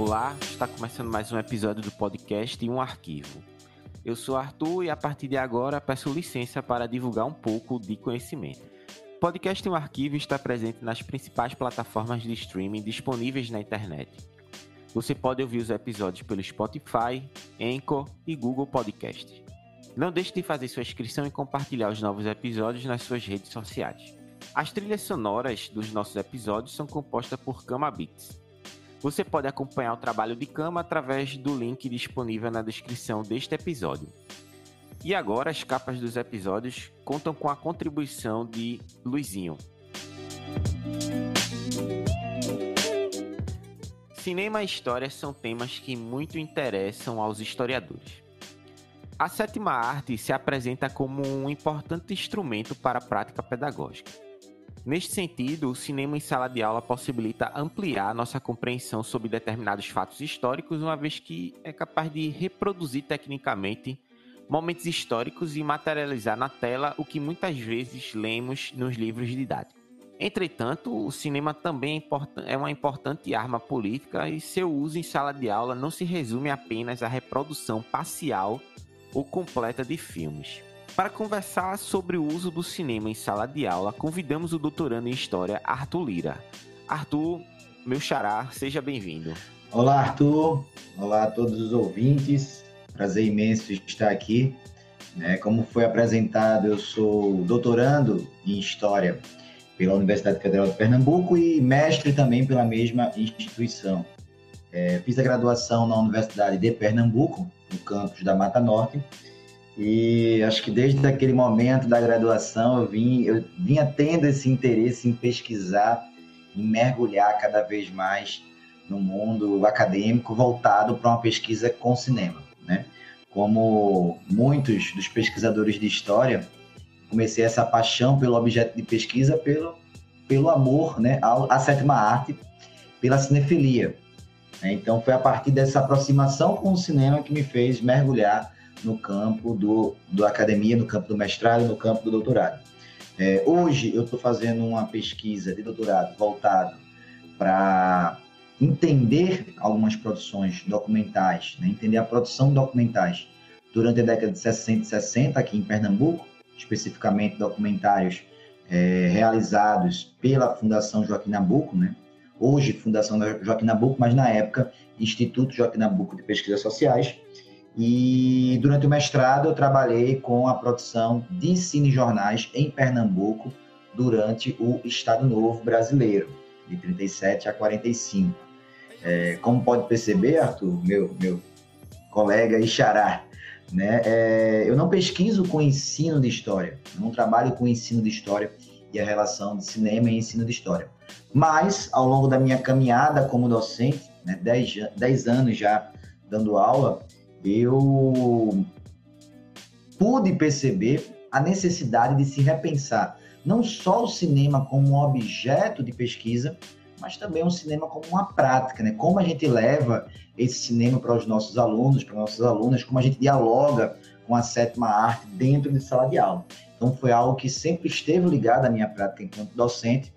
Olá, está começando mais um episódio do podcast Um Arquivo. Eu sou Arthur e a partir de agora peço licença para divulgar um pouco de conhecimento. O podcast Um Arquivo está presente nas principais plataformas de streaming disponíveis na internet. Você pode ouvir os episódios pelo Spotify, Anchor e Google Podcast. Não deixe de fazer sua inscrição e compartilhar os novos episódios nas suas redes sociais. As trilhas sonoras dos nossos episódios são compostas por Kama Beats. Você pode acompanhar o trabalho de Kama através do link disponível na descrição deste episódio. E agora as capas dos episódios contam com a contribuição de Luizinho. Cinema e história são temas que muito interessam aos historiadores. A sétima arte se apresenta como um importante instrumento para a prática pedagógica. Neste sentido, o cinema em sala de aula possibilita ampliar nossa compreensão sobre determinados fatos históricos, uma vez que é capaz de reproduzir tecnicamente momentos históricos e materializar na tela o que muitas vezes lemos nos livros didáticos. Entretanto, o cinema também é, é uma importante arma política e seu uso em sala de aula não se resume apenas à reprodução parcial ou completa de filmes. Para conversar sobre o uso do cinema em sala de aula, convidamos o doutorando em História, Arthur Lira. Arthur, meu xará, seja bem-vindo. Olá, Arthur. Olá a todos os ouvintes. Prazer imenso estar aqui. É, como foi apresentado, eu sou doutorando em História pela Universidade Federal de Pernambuco e mestre também pela mesma instituição. É, fiz a graduação na Universidade de Pernambuco, no campus da Mata Norte. E acho que desde aquele momento da graduação eu, vim, eu vinha tendo esse interesse em pesquisar, em mergulhar cada vez mais no mundo acadêmico voltado para uma pesquisa com cinema, né? Como muitos dos pesquisadores de história, comecei essa paixão pelo objeto de pesquisa, pelo, pelo amor né, à sétima arte, pela cinefilia. Né? Então, foi a partir dessa aproximação com o cinema que me fez mergulhar no campo do, do academia, no campo do mestrado, no campo do doutorado. É, hoje, eu estou fazendo uma pesquisa de doutorado voltado para entender algumas produções documentais, né? entender a produção de documentais durante a década de 60 e 60 aqui em Pernambuco, especificamente documentários é, realizados pela Fundação Joaquim Nabuco, né? hoje Fundação Joaquim Nabuco, mas na época Instituto Joaquim Nabuco de Pesquisas Sociais. E durante o mestrado eu trabalhei com a produção de cinejornais em Pernambuco durante o Estado Novo brasileiro, de 37 a 45. É, como pode perceber, Arthur, meu, meu colega e né, é, eu não pesquiso com ensino de história, eu não trabalho com ensino de história e a relação de cinema e ensino de história. Mas, ao longo da minha caminhada como docente, né, 10, anos já dando aula, eu pude perceber a necessidade de se repensar não só o cinema como um objeto de pesquisa, mas também o cinema como uma prática, né? Como a gente leva esse cinema para os nossos alunos, para nossas alunas, como a gente dialoga com a sétima arte dentro de sala de aula. Então foi algo que sempre esteve ligado à minha prática enquanto docente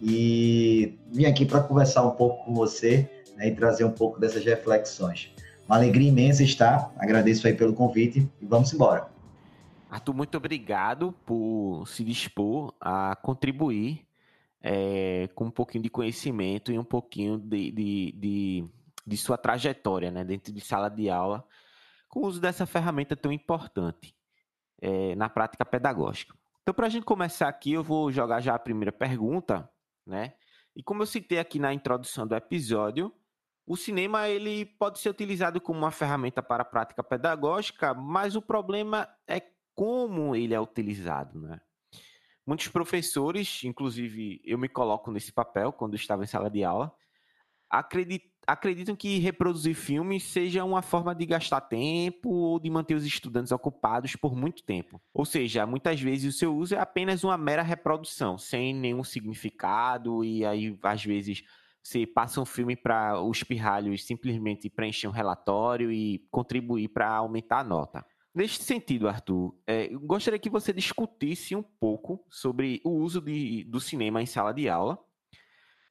e vim aqui para conversar um pouco com você né, e trazer um pouco dessas reflexões. Uma alegria imensa estar, agradeço aí pelo convite e vamos embora. Arthur, muito obrigado por se dispor a contribuir é, com um pouquinho de conhecimento e um pouquinho de, de, de, de sua trajetória né, dentro de sala de aula, com o uso dessa ferramenta tão importante é, na prática pedagógica. Então, para a gente começar aqui, eu vou jogar já a primeira pergunta, né? E como eu citei aqui na introdução do episódio, o cinema ele pode ser utilizado como uma ferramenta para a prática pedagógica, mas o problema é como ele é utilizado, né? Muitos professores, inclusive eu me coloco nesse papel quando estava em sala de aula, acreditam que reproduzir filmes seja uma forma de gastar tempo ou de manter os estudantes ocupados por muito tempo. Ou seja, muitas vezes o seu uso é apenas uma mera reprodução, sem nenhum significado, e aí às vezes você passa um filme para os pirralhos simplesmente preencher um relatório e contribuir para aumentar a nota. Neste sentido, Arthur, é, gostaria que você discutisse um pouco sobre o uso de, do cinema em sala de aula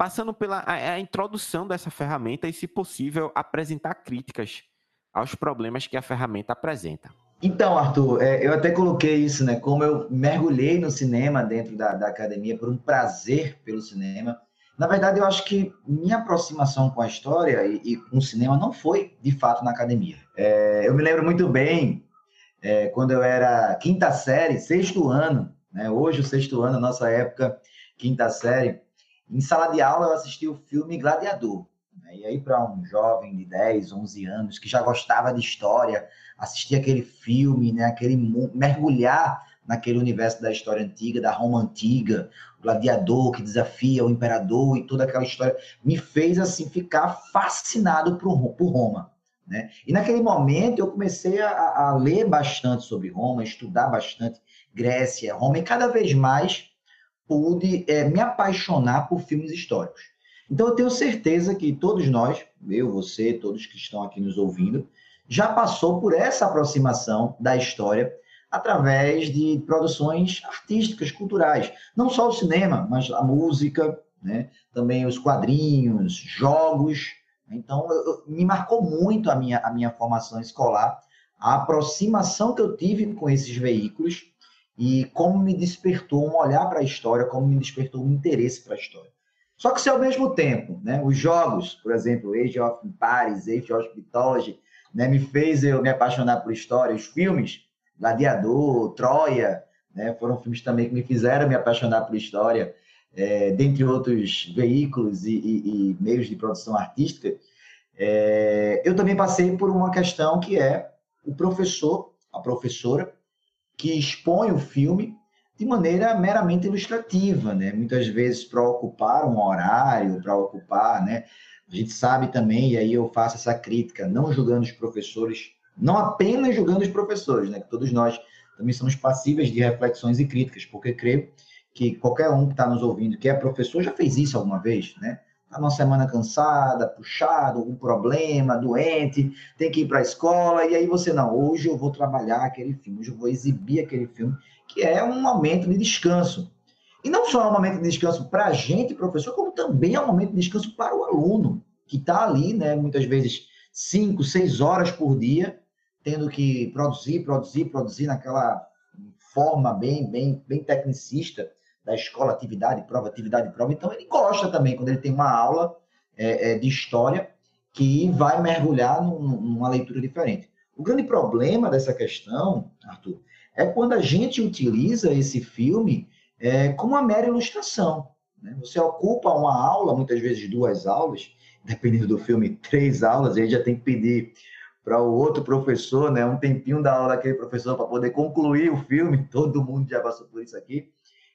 passando pela a, a introdução dessa ferramenta e, se possível, apresentar críticas aos problemas que a ferramenta apresenta. Então, Arthur, é, eu até coloquei isso, né? Como eu mergulhei no cinema dentro da, da academia por um prazer pelo cinema. Na verdade, eu acho que minha aproximação com a história e, e com o cinema não foi, de fato, na academia. É, eu me lembro muito bem é, quando eu era quinta série, sexto ano, né? Hoje, o sexto ano, nossa época, quinta série. Em sala de aula, eu assisti o filme Gladiador. Né? E aí, para um jovem de 10, 11 anos, que já gostava de história, assistir aquele filme, né? aquele mergulhar naquele universo da história antiga, da Roma antiga, o gladiador que desafia o imperador e toda aquela história, me fez assim ficar fascinado por, por Roma. Né? E naquele momento eu comecei a, a ler bastante sobre Roma, estudar bastante Grécia, Roma, e cada vez mais pude é, me apaixonar por filmes históricos. Então eu tenho certeza que todos nós, eu, você, todos que estão aqui nos ouvindo, já passou por essa aproximação da história através de produções artísticas, culturais. Não só o cinema, mas a música, né? também os quadrinhos, jogos. Então, eu, me marcou muito a minha, a minha formação escolar, a aproximação que eu tive com esses veículos e como me despertou um olhar para a história, como me despertou um interesse para a história. Só que se ao mesmo tempo, né, os jogos, por exemplo, Age of Empires, Age of Mythology, né, me fez eu me apaixonar por história, os filmes, Gladiador, Troia, né, foram filmes também que me fizeram me apaixonar por história, é, dentre outros veículos e, e, e, meios de produção artística, é, eu também passei por uma questão que é o professor, a professora, que expõe o filme de maneira meramente ilustrativa, né? Muitas vezes para ocupar um horário, para ocupar, né? A gente sabe também, e aí eu faço essa crítica, não julgando os professores, não apenas julgando os professores, né? Todos nós também somos passíveis de reflexões e críticas, porque creio que qualquer um que está nos ouvindo, que é professor, já fez isso alguma vez, né? Está numa semana cansada, puxado, algum problema, doente, tem que ir para a escola, e aí você, não, hoje eu vou trabalhar aquele filme, hoje eu vou exibir aquele filme, que é um momento de descanso. E não só é um momento de descanso para a gente, professor, como também é um momento de descanso para o aluno, que está ali, né, muitas vezes, cinco, seis horas por dia, tendo que produzir, produzir, produzir naquela forma bem, bem, bem tecnicista da escola, atividade, prova, atividade, prova. Então, ele gosta também, quando ele tem uma aula é, é, de história, que vai mergulhar num, numa leitura diferente. O grande problema dessa questão, Arthur, é quando a gente utiliza esse filme é, como uma mera ilustração. Né? Você ocupa uma aula, muitas vezes duas aulas, dependendo do filme, três aulas, aí já tem que pedir para o outro professor, né, um tempinho da aula daquele professor para poder concluir o filme. Todo mundo já passou por isso aqui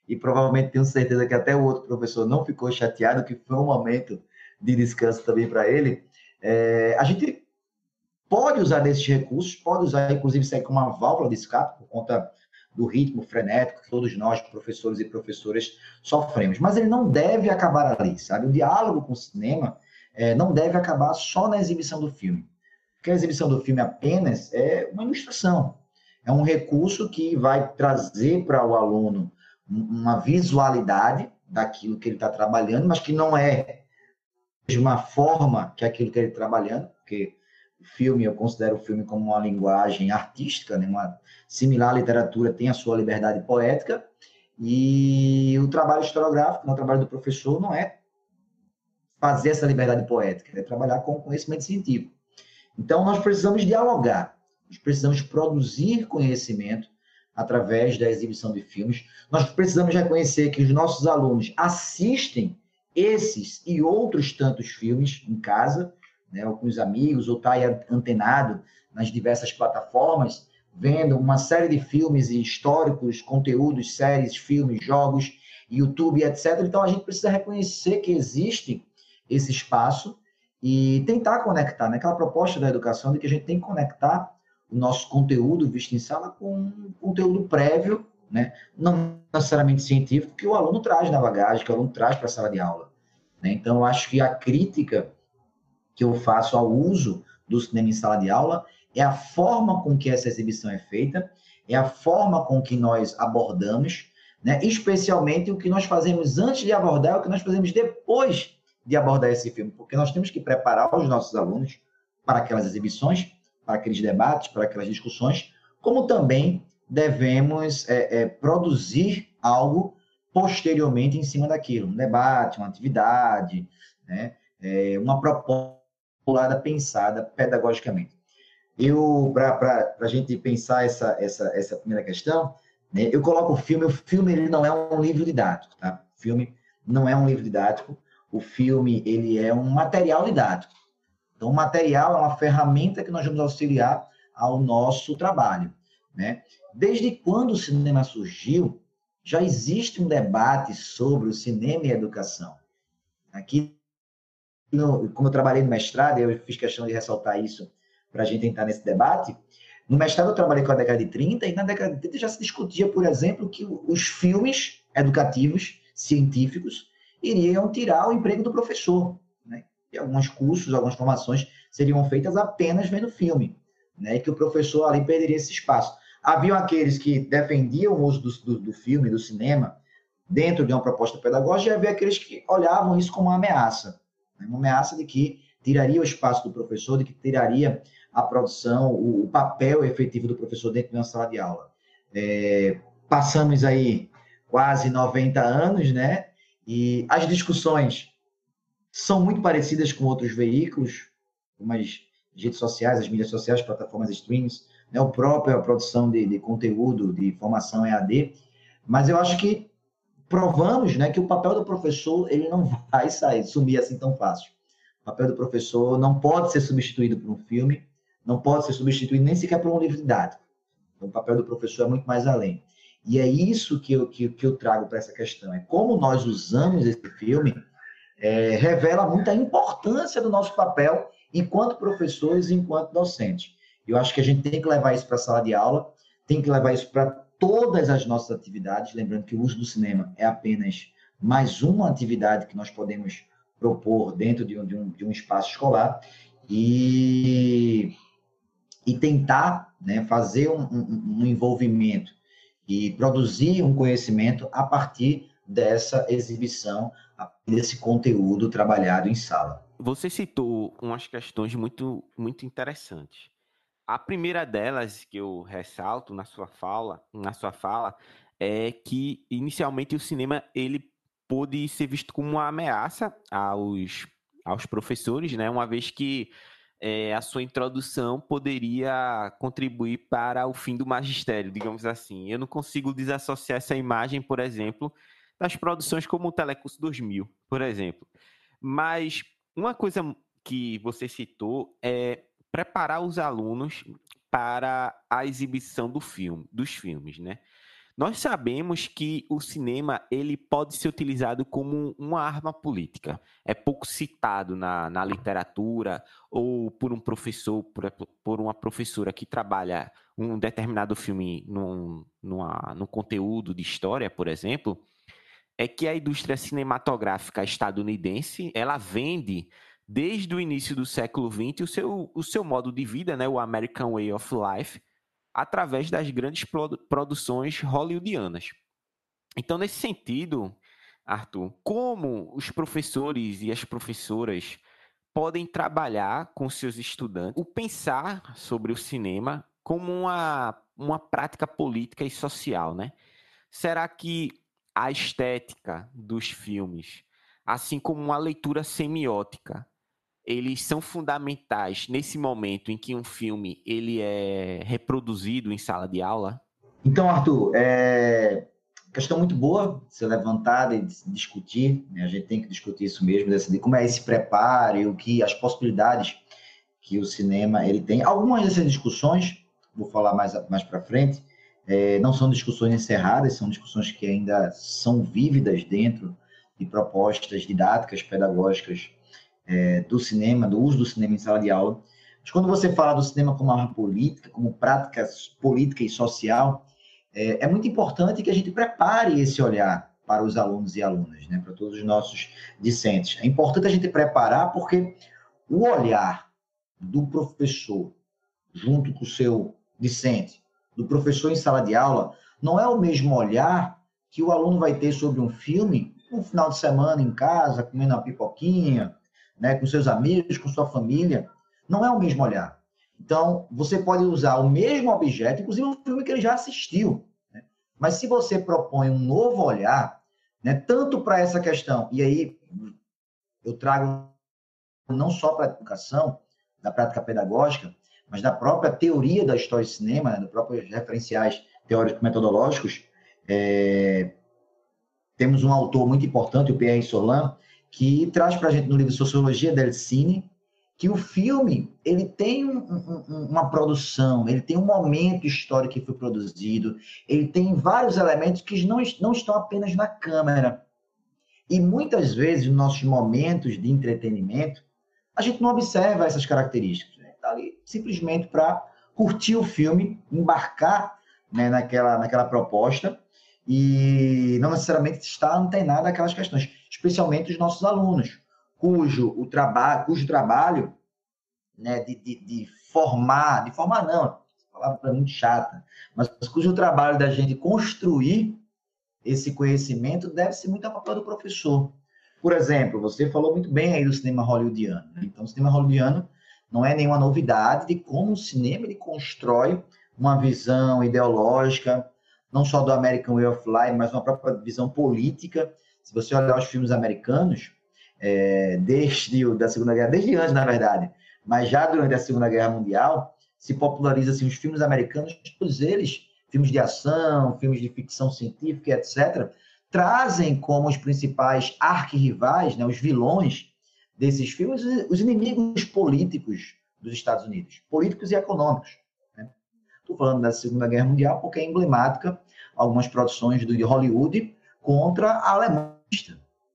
e provavelmente tenho certeza que até o outro professor não ficou chateado, que foi um momento de descanso também para ele. É, a gente pode usar desses recursos, pode usar, inclusive, isso aí como uma válvula de escape, por conta do ritmo frenético que todos nós, professores e professoras, sofremos. Mas ele não deve acabar ali, sabe? O diálogo com o cinema é, não deve acabar só na exibição do filme. A exibição do filme apenas é uma ilustração. É um recurso que vai trazer para o aluno uma visualidade daquilo que ele está trabalhando, mas que não é de uma forma que aquilo que ele está trabalhando, porque o filme, eu considero o filme como uma linguagem artística, né? uma similar à literatura, tem a sua liberdade poética, e o trabalho historiográfico, né? o trabalho do professor, não é fazer essa liberdade poética, é trabalhar com conhecimento científico. Então, nós precisamos dialogar, nós precisamos produzir conhecimento através da exibição de filmes. Nós precisamos reconhecer que os nossos alunos assistem esses e outros tantos filmes em casa, né, ou com os amigos, ou está antenado nas diversas plataformas, vendo uma série de filmes históricos, conteúdos, séries, filmes, jogos, YouTube, etc. Então a gente precisa reconhecer que existe esse espaço e tentar conectar, né? Aquela proposta da educação de que a gente tem que conectar o nosso conteúdo visto em sala com conteúdo prévio, né? não necessariamente científico, que o aluno traz na bagagem, que o aluno traz para a sala de aula. Né? Então, eu acho que a crítica que eu faço ao uso do cinema em sala de aula é a forma com que essa exibição é feita, é a forma com que nós abordamos, né? especialmente o que nós fazemos antes de abordar, o que nós fazemos depois de abordar esse filme, porque nós temos que preparar os nossos alunos para aquelas exibições, para aqueles debates, para aquelas discussões, como também devemos é, é, produzir algo posteriormente em cima daquilo, um debate, uma atividade, né? É, uma proposta pensada pedagogicamente. Eu, para a gente pensar essa, essa, essa primeira questão, né, eu coloco o filme, o filme ele não é um livro didático, tá? O filme não é um livro didático, o filme ele é um material didático. Então, o material é uma ferramenta que nós vamos auxiliar ao nosso trabalho, né? Desde quando o cinema surgiu, já existe um debate sobre o cinema e a educação. Aqui, no, como eu trabalhei no mestrado, eu fiz questão de ressaltar isso para a gente entrar nesse debate. No mestrado, eu trabalhei com a década de 30, e na década de 30 já se discutia, por exemplo, que os filmes educativos, científicos, iriam tirar o emprego do professor. Né? E alguns cursos, algumas formações seriam feitas apenas vendo filme, né? e que o professor ali perderia esse espaço. Haviam aqueles que defendiam o uso do, do, do filme, do cinema, dentro de uma proposta pedagógica, e havia aqueles que olhavam isso como uma ameaça. Né? Uma ameaça de que tiraria o espaço do professor, de que tiraria a produção, o, o papel efetivo do professor dentro de uma sala de aula. É, passamos aí quase 90 anos, né? E as discussões são muito parecidas com outros veículos, como as redes sociais, as mídias sociais, plataformas streams, né? o próprio a produção de, de conteúdo, de formação EAD. Mas eu acho que provamos né, que o papel do professor ele não vai sair, sumir assim tão fácil. O papel do professor não pode ser substituído por um filme, não pode ser substituído nem sequer por um livro didático. Então, o papel do professor é muito mais além. E é isso que eu, que, que eu trago para essa questão. É como nós usamos esse filme, é, revela muita importância do nosso papel enquanto professores e enquanto docentes. Eu acho que a gente tem que levar isso para a sala de aula, tem que levar isso para todas as nossas atividades, lembrando que o uso do cinema é apenas mais uma atividade que nós podemos propor dentro de um, de um, de um espaço escolar. E e tentar né, fazer um, um, um envolvimento e produzir um conhecimento a partir dessa exibição, desse conteúdo trabalhado em sala. Você citou umas questões muito, muito interessantes. A primeira delas que eu ressalto na sua fala, na sua fala, é que inicialmente o cinema ele pôde ser visto como uma ameaça aos, aos professores, né? Uma vez que é, a sua introdução poderia contribuir para o fim do magistério, digamos assim. Eu não consigo desassociar essa imagem, por exemplo, das produções como o Telecurso 2000, por exemplo. Mas uma coisa que você citou é preparar os alunos para a exibição do filme, dos filmes, né? Nós sabemos que o cinema ele pode ser utilizado como uma arma política. É pouco citado na, na literatura ou por um professor, por, por uma professora que trabalha um determinado filme num, no conteúdo de história, por exemplo, é que a indústria cinematográfica estadunidense ela vende desde o início do século XX o seu, o seu modo de vida, né, o American Way of Life, através das grandes produções hollywoodianas. Então, nesse sentido, Arthur, como os professores e as professoras podem trabalhar com seus estudantes o pensar sobre o cinema como uma, uma prática política e social, né? Será que a estética dos filmes, assim como uma leitura semiótica, eles são fundamentais nesse momento em que um filme ele é reproduzido em sala de aula? Então, Arthur, é questão muito boa ser levantada e discutir. Né? A gente tem que discutir isso mesmo, decidir como é esse preparo e o que as possibilidades que o cinema ele tem. Algumas dessas discussões, vou falar mais mais para frente, é, não são discussões encerradas, são discussões que ainda são vívidas dentro de propostas didáticas, pedagógicas é, do cinema, do uso do cinema em sala de aula. Mas quando você fala do cinema como arma política, como prática política e social, é, é muito importante que a gente prepare esse olhar para os alunos e alunas, né, para todos os nossos discentes. É importante a gente preparar porque o olhar do professor junto com o seu discente, do professor em sala de aula, não é o mesmo olhar que o aluno vai ter sobre um filme um final de semana em casa, comendo uma pipoquinha, né, com seus amigos, com sua família. Não é o mesmo olhar. Então, você pode usar o mesmo objeto, inclusive um filme que ele já assistiu. Né? Mas se você propõe um novo olhar, né, tanto para essa questão, e aí eu trago não só para a educação, da prática pedagógica, mas da própria teoria da história de cinema, né, dos próprios referenciais teóricos metodológicos, é, temos um autor muito importante, o Pierre Solan, que traz para a gente no livro Sociologia del Cine, que o filme ele tem um, um, uma produção, ele tem um momento histórico que foi produzido, ele tem vários elementos que não, não estão apenas na câmera. E muitas vezes, nos nossos momentos de entretenimento, a gente não observa essas características. Está né? Ali simplesmente para curtir o filme, embarcar né, naquela, naquela proposta e não necessariamente estar antenado àquelas questões, especialmente os nossos alunos, cujo o trabalho, cujo trabalho né, de, de, de, formar, de formar não, a palavra é muito chata, mas cujo trabalho da gente construir esse conhecimento deve ser muito a papel do professor. Por exemplo, você falou muito bem aí do cinema hollywoodiano. Né? Então, o cinema hollywoodiano não é nenhuma novidade de como o cinema ele constrói uma visão ideológica, não só do American Way of Life, mas uma própria visão política. Se você olhar os filmes americanos, é, desde da Segunda Guerra, desde antes, na verdade, mas já durante a Segunda Guerra Mundial, se populariza assim, os filmes americanos, todos eles, filmes de ação, filmes de ficção científica, etc., trazem como os principais arquirrivais, né, os vilões desses filmes, os inimigos políticos dos Estados Unidos, políticos e econômicos. Estou falando da Segunda Guerra Mundial porque é emblemática algumas produções do Hollywood contra a Alemanha.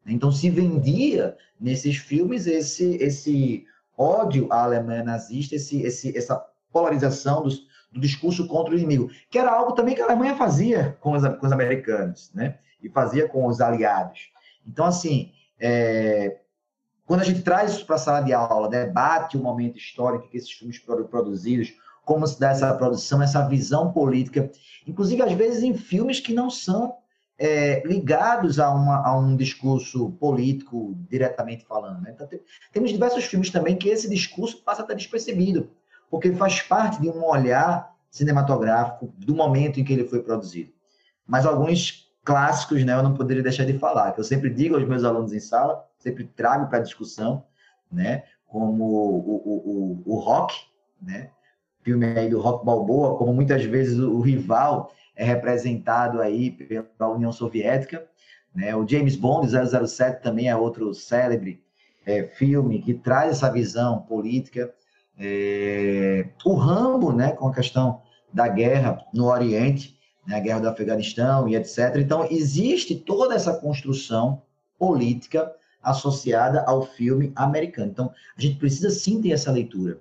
Então se vendia nesses filmes esse esse ódio à Alemanha nazista, esse, esse essa polarização dos, do discurso contra o inimigo, que era algo também que a Alemanha fazia com os, com os americanos, né? E fazia com os aliados. Então assim, é, quando a gente traz isso para a sala de aula, debate o momento histórico que esses filmes foram produzidos, como se dá essa produção, essa visão política, inclusive às vezes em filmes que não são é, ligados a, uma, a, um discurso político diretamente falando. Né? Então, tem, temos diversos filmes também que esse discurso passa a estar despercebido, porque faz parte de um olhar cinematográfico do momento em que ele foi produzido. Mas alguns clássicos, né, eu não poderia deixar de falar, que eu sempre digo aos meus alunos em sala, sempre trago para discussão, né, como o, o, o, o rock, né, filme aí do Rock Balboa, como muitas vezes o rival é representado aí pela União Soviética. Né? O James Bond 007 também é outro célebre é, filme que traz essa visão política. É... O Rambo, né, com a questão da guerra no Oriente, né, a guerra do Afeganistão e etc. Então, existe toda essa construção política associada ao filme americano. Então, a gente precisa sim ter essa leitura.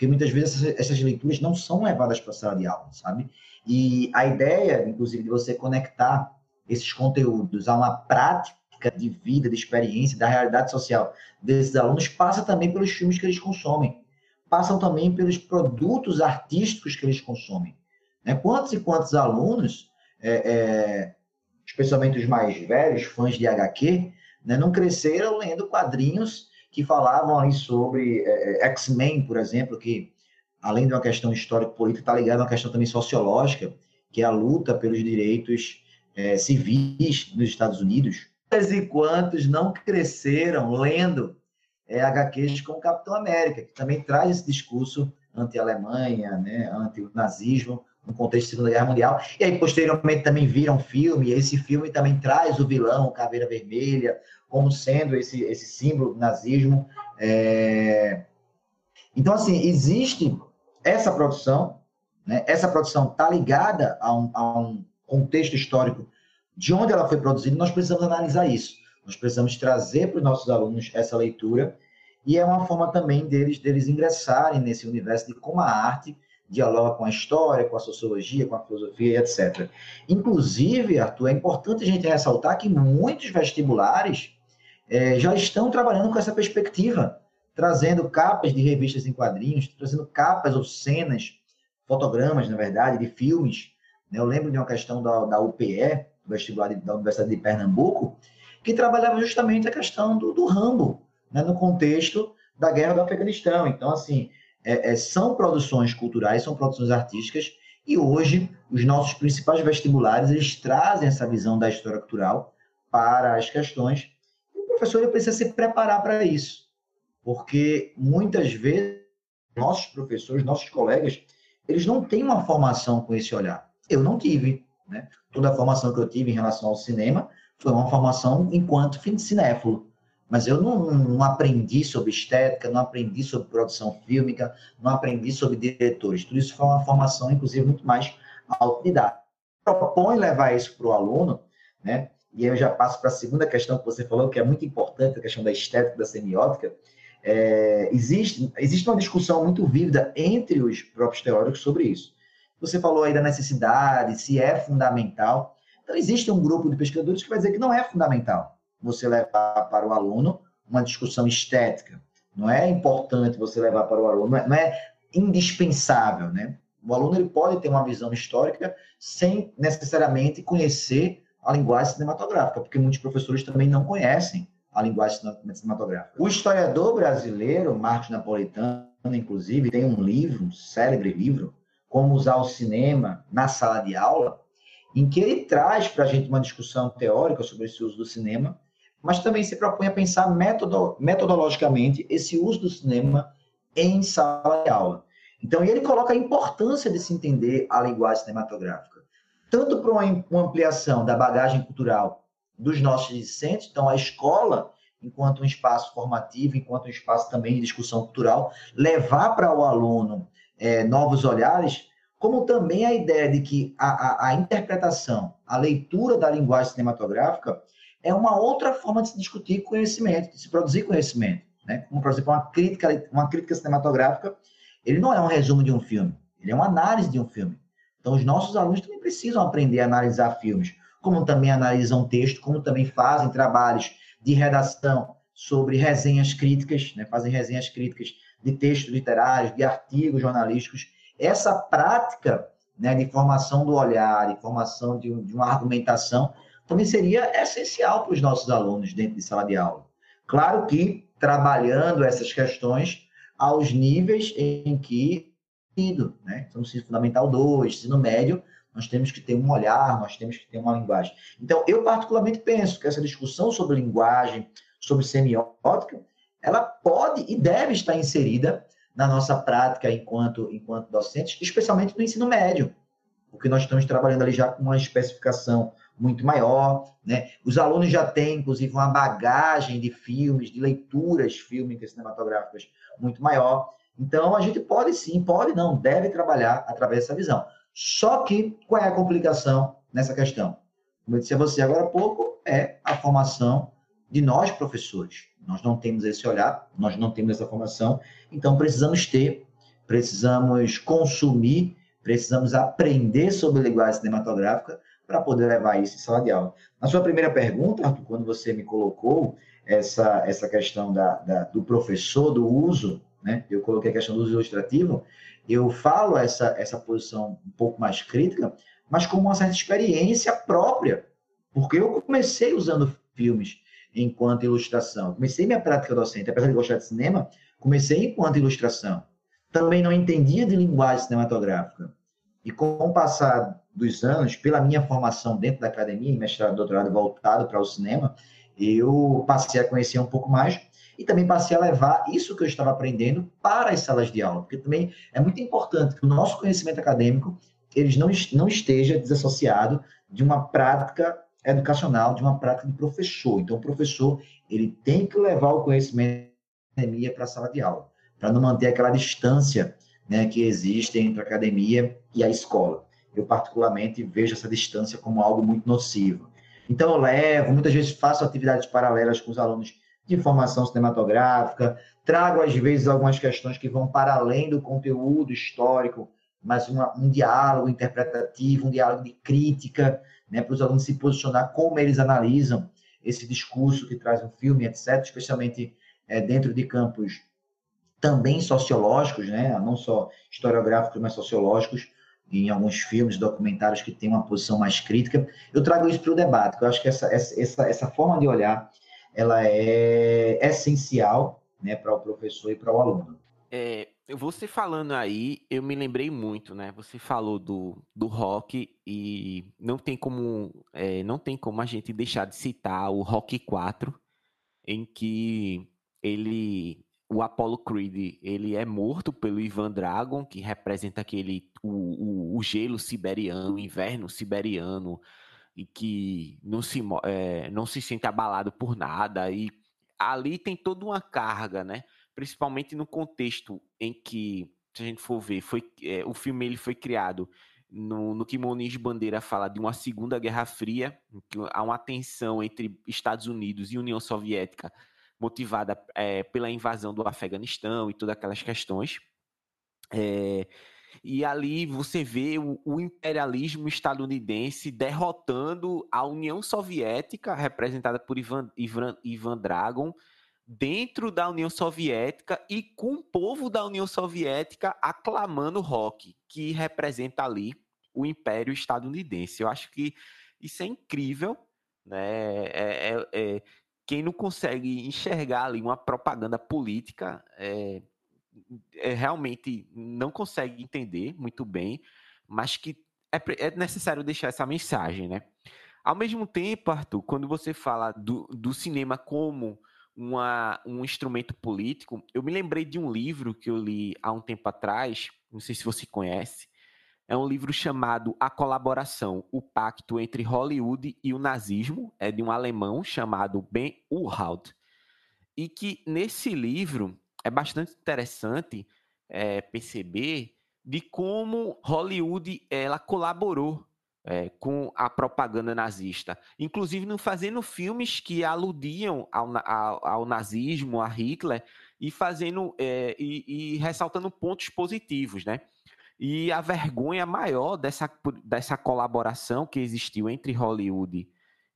Porque muitas vezes essas, leituras não são levadas para a sala de aula, sabe? E a ideia, inclusive, de você conectar esses conteúdos a uma prática de vida, de experiência, da realidade social desses alunos, passa também pelos filmes que eles consomem, passam também pelos produtos artísticos que eles consomem. Né? Quantos e quantos alunos, é, é, especialmente os mais velhos, fãs de HQ, né, não cresceram lendo quadrinhos que falavam ali sobre é, é, X-Men, por exemplo, que além de uma questão histórico-política, está ligada a uma questão também sociológica, que é a luta pelos direitos é, civis nos Estados Unidos. E quantos não cresceram lendo é, HQs como Capitão América, que também traz esse discurso anti-Alemanha, né, anti-nazismo, no contexto da Segunda Guerra Mundial. E aí, posteriormente, também viram filme, e esse filme também traz o vilão, Caveira Vermelha, como sendo esse, esse símbolo do nazismo. É... Então, assim, existe essa produção, né? essa produção está ligada a um, a um contexto histórico de onde ela foi produzida, nós precisamos analisar isso. Nós precisamos trazer para os nossos alunos essa leitura, e é uma forma também deles, deles ingressarem nesse universo de como a arte dialoga com a história, com a sociologia, com a filosofia, etc. Inclusive, Arthur, é importante a gente ressaltar que muitos vestibulares é, já estão trabalhando com essa perspectiva, trazendo capas de revistas em quadrinhos, trazendo capas ou cenas, fotogramas, na verdade, de filmes. Né? Eu lembro de uma questão da, da UPE, vestibular da Universidade de Pernambuco, que trabalhava justamente a questão do, do Rambo, né, no contexto da guerra do Afeganistão. Então, assim, é, é, são produções culturais, são produções artísticas, e hoje os nossos principais vestibulares eles trazem essa visão da história cultural para as questões. E o professor precisa se preparar para isso, porque muitas vezes nossos professores, nossos colegas, eles não têm uma formação com esse olhar. Eu não tive, né? Toda a formação que eu tive em relação ao cinema foi uma formação enquanto cinéfilo. Mas eu não, não, aprendi sobre estética, não aprendi sobre produção fílmica, não aprendi sobre diretores. Tudo isso foi uma formação, inclusive, muito mais autodidata. Propõe levar isso para o aluno, né? E eu já passo para a segunda questão que você falou, que é muito importante, a questão da estética, da semiótica. É, existe, existe uma discussão muito vívida entre os próprios teóricos sobre isso. Você falou aí da necessidade, se é fundamental. Então, existe um grupo de pesquisadores que vai dizer que não é fundamental você levar para o aluno uma discussão estética. Não é importante você levar para o aluno, não é, não é indispensável, né? O aluno ele pode ter uma visão histórica sem necessariamente conhecer a linguagem cinematográfica, porque muitos professores também não conhecem a linguagem cinematográfica. O historiador brasileiro, Marcos Napolitano, inclusive, tem um livro, um célebre livro, Como Usar o Cinema na Sala de Aula, em que ele traz para a gente uma discussão teórica sobre esse uso do cinema, mas também se propõe a pensar metodo, metodologicamente esse uso do cinema em sala de aula. Então, ele coloca a importância de se entender a linguagem cinematográfica, tanto para uma, ampliação da bagagem cultural dos nossos discentes, então a escola, enquanto um espaço formativo, enquanto um espaço também de discussão cultural, levar para o aluno é, novos olhares, como também a ideia de que a, a, a interpretação, a leitura da linguagem cinematográfica, é uma outra forma de se discutir conhecimento, de se produzir conhecimento. Né? Como, por exemplo, uma crítica, uma crítica cinematográfica, ele não é um resumo de um filme, ele é uma análise de um filme. Então, os nossos alunos também precisam aprender a analisar filmes, como também analisam texto, como também fazem trabalhos de redação sobre resenhas críticas, né? fazem resenhas críticas de textos literários, de artigos jornalísticos. Essa prática né, de formação do olhar, de formação de, de uma argumentação, também seria essencial para os nossos alunos dentro de sala de aula. Claro que trabalhando essas questões aos níveis em que, né? Então, ensino fundamental 2, ensino médio, nós temos que ter um olhar, nós temos que ter uma linguagem. Então, eu particularmente penso que essa discussão sobre linguagem, sobre semiótica, ela pode e deve estar inserida na nossa prática enquanto, enquanto docentes, especialmente no ensino médio, porque nós estamos trabalhando ali já com uma especificação muito maior, né? Os alunos já têm, inclusive, uma bagagem de filmes, de leituras fílmicas cinematográficas muito maior. Então, a gente pode sim, pode não, deve trabalhar através dessa visão. Só que, qual é a complicação nessa questão? Como eu disse a você agora há pouco, é a formação de nós, professores. Nós não temos esse olhar, nós não temos essa formação, então precisamos ter, precisamos consumir, precisamos aprender sobre linguagem cinematográfica para poder levar isso em sala de aula. Na sua primeira pergunta, Arthur, quando você me colocou essa, essa questão da, da, do professor, do uso, né? eu coloquei a questão do uso ilustrativo, eu falo essa, essa posição um pouco mais crítica, mas com uma certa experiência própria, porque eu comecei usando filmes enquanto ilustração. Comecei minha prática docente, apesar de gostar de cinema, comecei enquanto ilustração. Também não entendia de linguagem cinematográfica. E com o passar dos anos, pela minha formação dentro da academia, mestrado doutorado voltado para o cinema, eu passei a conhecer um pouco mais e também passei a levar isso que eu estava aprendendo para as salas de aula, porque também é muito importante que o nosso conhecimento acadêmico eles não, não esteja desassociado de uma prática educacional, de uma prática de professor. Então, o professor ele tem que levar o conhecimento da academia para a sala de aula, para não manter aquela distância né, que existe entre a academia e a escola. Eu, particularmente, vejo essa distância como algo muito nocivo. Então, eu levo, muitas vezes faço atividades paralelas com os alunos de formação cinematográfica, trago, às vezes, algumas questões que vão para além do conteúdo histórico, mas uma, um diálogo interpretativo, um diálogo de crítica, né, para os alunos se posicionar como eles analisam esse discurso que traz um filme, etc., especialmente é, dentro de campos também sociológicos, né, não só historiográficos, mas sociológicos, em alguns filmes, documentários que têm uma posição mais crítica. Eu trago isso para o debate, porque eu acho que essa, essa, essa forma de olhar ela é essencial né, para o professor e para o aluno. É, você falando aí, eu me lembrei muito, né? Você falou do, do rock e não tem como é, não tem como a gente deixar de citar o Rock 4, em que ele o Apollo Creed ele é morto pelo Ivan Dragon, que representa aquele o, o, o gelo siberiano, o inverno siberiano, e que não se, é, não se sente abalado por nada. E ali tem toda uma carga, né? Principalmente no contexto em que, se a gente for ver, foi, é, o filme ele foi criado no, no que Moniz Bandeira fala de uma Segunda Guerra Fria, que há uma tensão entre Estados Unidos e União Soviética motivada é, pela invasão do Afeganistão e todas aquelas questões. É, e ali você vê o, o, imperialismo estadunidense derrotando a União Soviética, representada por Ivan, Ivan, Ivan Dragon, dentro da União Soviética e com o povo da União Soviética aclamando o rock, que representa ali o império estadunidense. Eu acho que isso é incrível, né? É, é, é, quem não consegue enxergar ali uma propaganda política é, é, realmente não consegue entender muito bem, mas que é, é, necessário deixar essa mensagem, né? Ao mesmo tempo, Arthur, quando você fala do, do cinema como uma, um instrumento político, eu me lembrei de um livro que eu li há um tempo atrás, não sei se você conhece, é um livro chamado A Colaboração, o Pacto entre Hollywood e o Nazismo, é de um alemão chamado Ben Urhaut, e que nesse livro é bastante interessante é, perceber de como Hollywood ela colaborou é, com a propaganda nazista, inclusive não fazendo filmes que aludiam ao, ao, ao nazismo, a Hitler, e fazendo é, e, e ressaltando pontos positivos, né? E a vergonha maior dessa, dessa colaboração que existiu entre Hollywood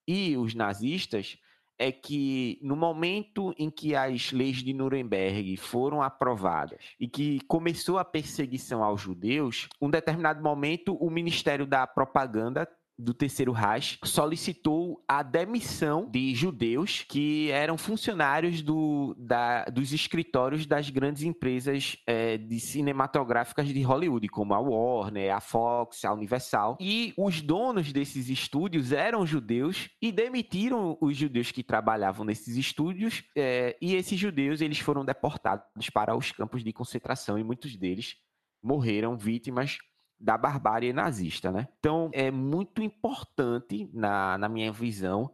e os nazistas é que no momento em que as leis de Nuremberg foram aprovadas e que começou a perseguição aos judeus, um determinado momento o Ministério da Propaganda do Terceiro Reich solicitou a demissão de judeus que eram funcionários do, da, dos escritórios das grandes empresas é, de cinematográficas de Hollywood, como a Warner, a Fox, a Universal. E os donos desses estúdios eram judeus e demitiram os judeus que trabalhavam nesses estúdios. É, e esses judeus eles foram deportados para os campos de concentração e muitos deles morreram vítimas da barbárie nazista, né? Então é muito importante na, na minha visão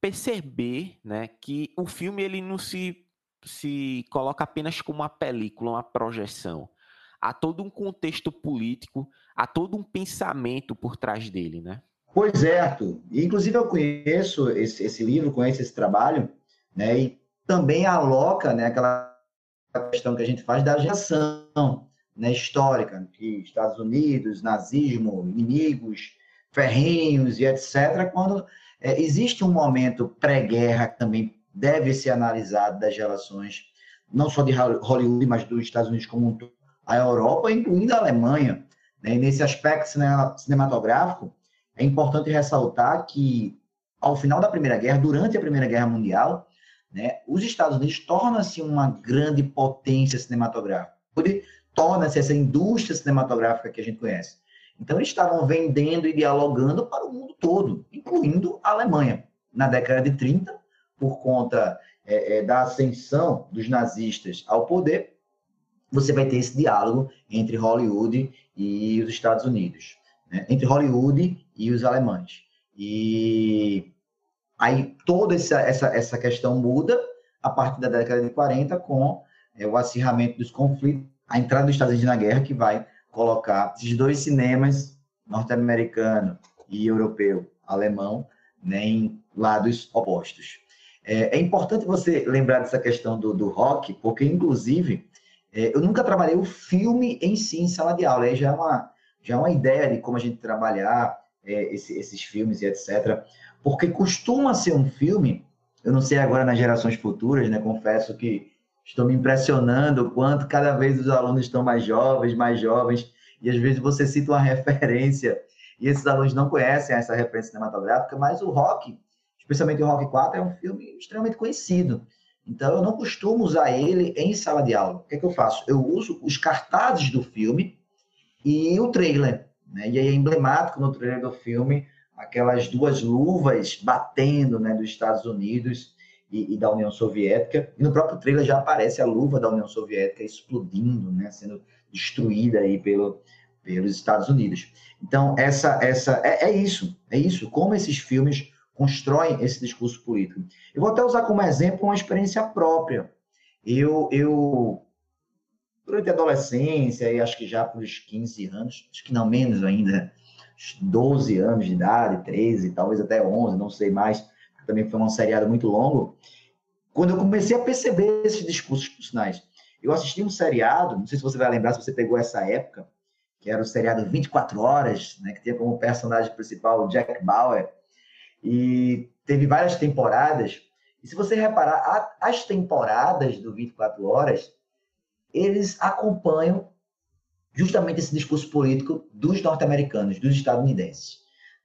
perceber, né, que o filme ele não se se coloca apenas como uma película, uma projeção. Há todo um contexto político, há todo um pensamento por trás dele, né? Pois é, Arthur. Inclusive eu conheço esse, esse livro, conheço esse trabalho, né? E também aloca, né, aquela questão que a gente faz da geração, né, histórica, que Estados Unidos, nazismo, inimigos ferrenhos e etc., quando é, existe um momento pré-guerra que também deve ser analisado das relações, não só de Hollywood, mas dos Estados Unidos como um todo, a Europa, incluindo a Alemanha. Né? E nesse aspecto cinematográfico, é importante ressaltar que, ao final da Primeira Guerra, durante a Primeira Guerra Mundial, né, os Estados Unidos tornam-se uma grande potência cinematográfica torna-se essa indústria cinematográfica que a gente conhece. Então, eles estavam vendendo e dialogando para o mundo todo, incluindo a Alemanha. Na década de 30, por conta é, é, da ascensão dos nazistas ao poder, você vai ter esse diálogo entre Hollywood e os Estados Unidos, né? entre Hollywood e os alemães. E aí toda essa, essa, essa questão muda a partir da década de 40 com é, o acirramento dos conflitos a entrada dos Estados Unidos na guerra que vai colocar esses dois cinemas, norte-americano e europeu, alemão, né, em lados opostos. É, é, importante você lembrar dessa questão do, do rock, porque, inclusive, é, eu nunca trabalhei o filme em si em sala de aula, aí já é uma, já é uma ideia de como a gente trabalhar é, esse, esses filmes e etc. Porque costuma ser um filme, eu não sei agora nas gerações futuras, né, confesso que Estou me impressionando o quanto cada vez os alunos estão mais jovens, mais jovens, e às vezes você cita uma referência e esses alunos não conhecem essa referência cinematográfica, mas o Rock, especialmente o Rock 4, é um filme extremamente conhecido. Então, eu não costumo usar ele em sala de aula. O que, é que eu faço? Eu uso os cartazes do filme e o trailer. Né? E aí é emblemático no trailer do filme aquelas duas luvas batendo né, dos Estados Unidos e, e, da União Soviética. E no próprio trailer já aparece a luva da União Soviética explodindo, né, sendo destruída aí pelo, pelos Estados Unidos. Então, essa, essa é, é isso, é isso. Como esses filmes constroem esse discurso político. Eu vou até usar como exemplo uma experiência própria. Eu, eu durante a adolescência, e acho que já por uns 15 anos, acho que não menos ainda, 12 anos de idade, 13, talvez até 11, não sei mais, também foi um seriado muito longo, quando eu comecei a perceber esses discursos personais. Eu assisti um seriado, não sei se você vai lembrar, se você pegou essa época, que era o seriado 24 Horas, né, que tinha como personagem principal o Jack Bauer, e teve várias temporadas. E se você reparar, as temporadas do 24 Horas, eles acompanham justamente esse discurso político dos norte-americanos, dos estadunidenses.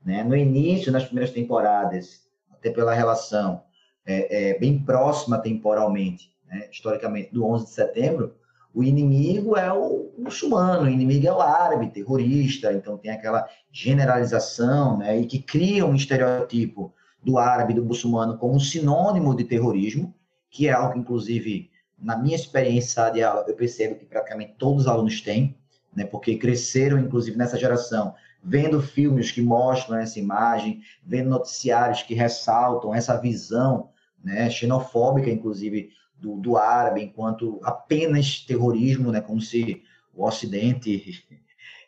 Né? No início, nas primeiras temporadas, até pela relação é, é, bem próxima temporalmente, né? historicamente, do 11 de setembro, o inimigo é o muçulmano, o inimigo é o árabe, terrorista, então tem aquela generalização, né, e que cria um estereotipo do árabe, do muçulmano, como sinônimo de terrorismo, que é algo que, inclusive, na minha experiência de aula, eu percebo que praticamente todos os alunos têm, né, porque cresceram, inclusive, nessa geração, vendo filmes que mostram essa imagem, vendo noticiários que ressaltam essa visão né, xenofóbica, inclusive, do, do árabe enquanto apenas terrorismo, né, como se o Ocidente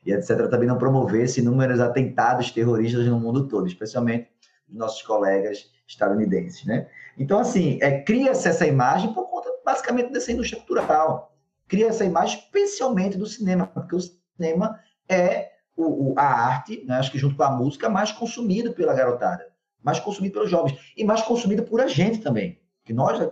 e etc. também não promovesse inúmeros atentados terroristas no mundo todo, especialmente dos nossos colegas estadunidenses, né? Então, assim, é, cria-se essa imagem por conta, basicamente, dessa indústria cultural. Cria essa imagem especialmente do cinema, porque o cinema é o, o, a arte, né, acho que junto com a música, mais consumido pela garotada, mais consumido pelos jovens e mais consumido por a gente também. Que nós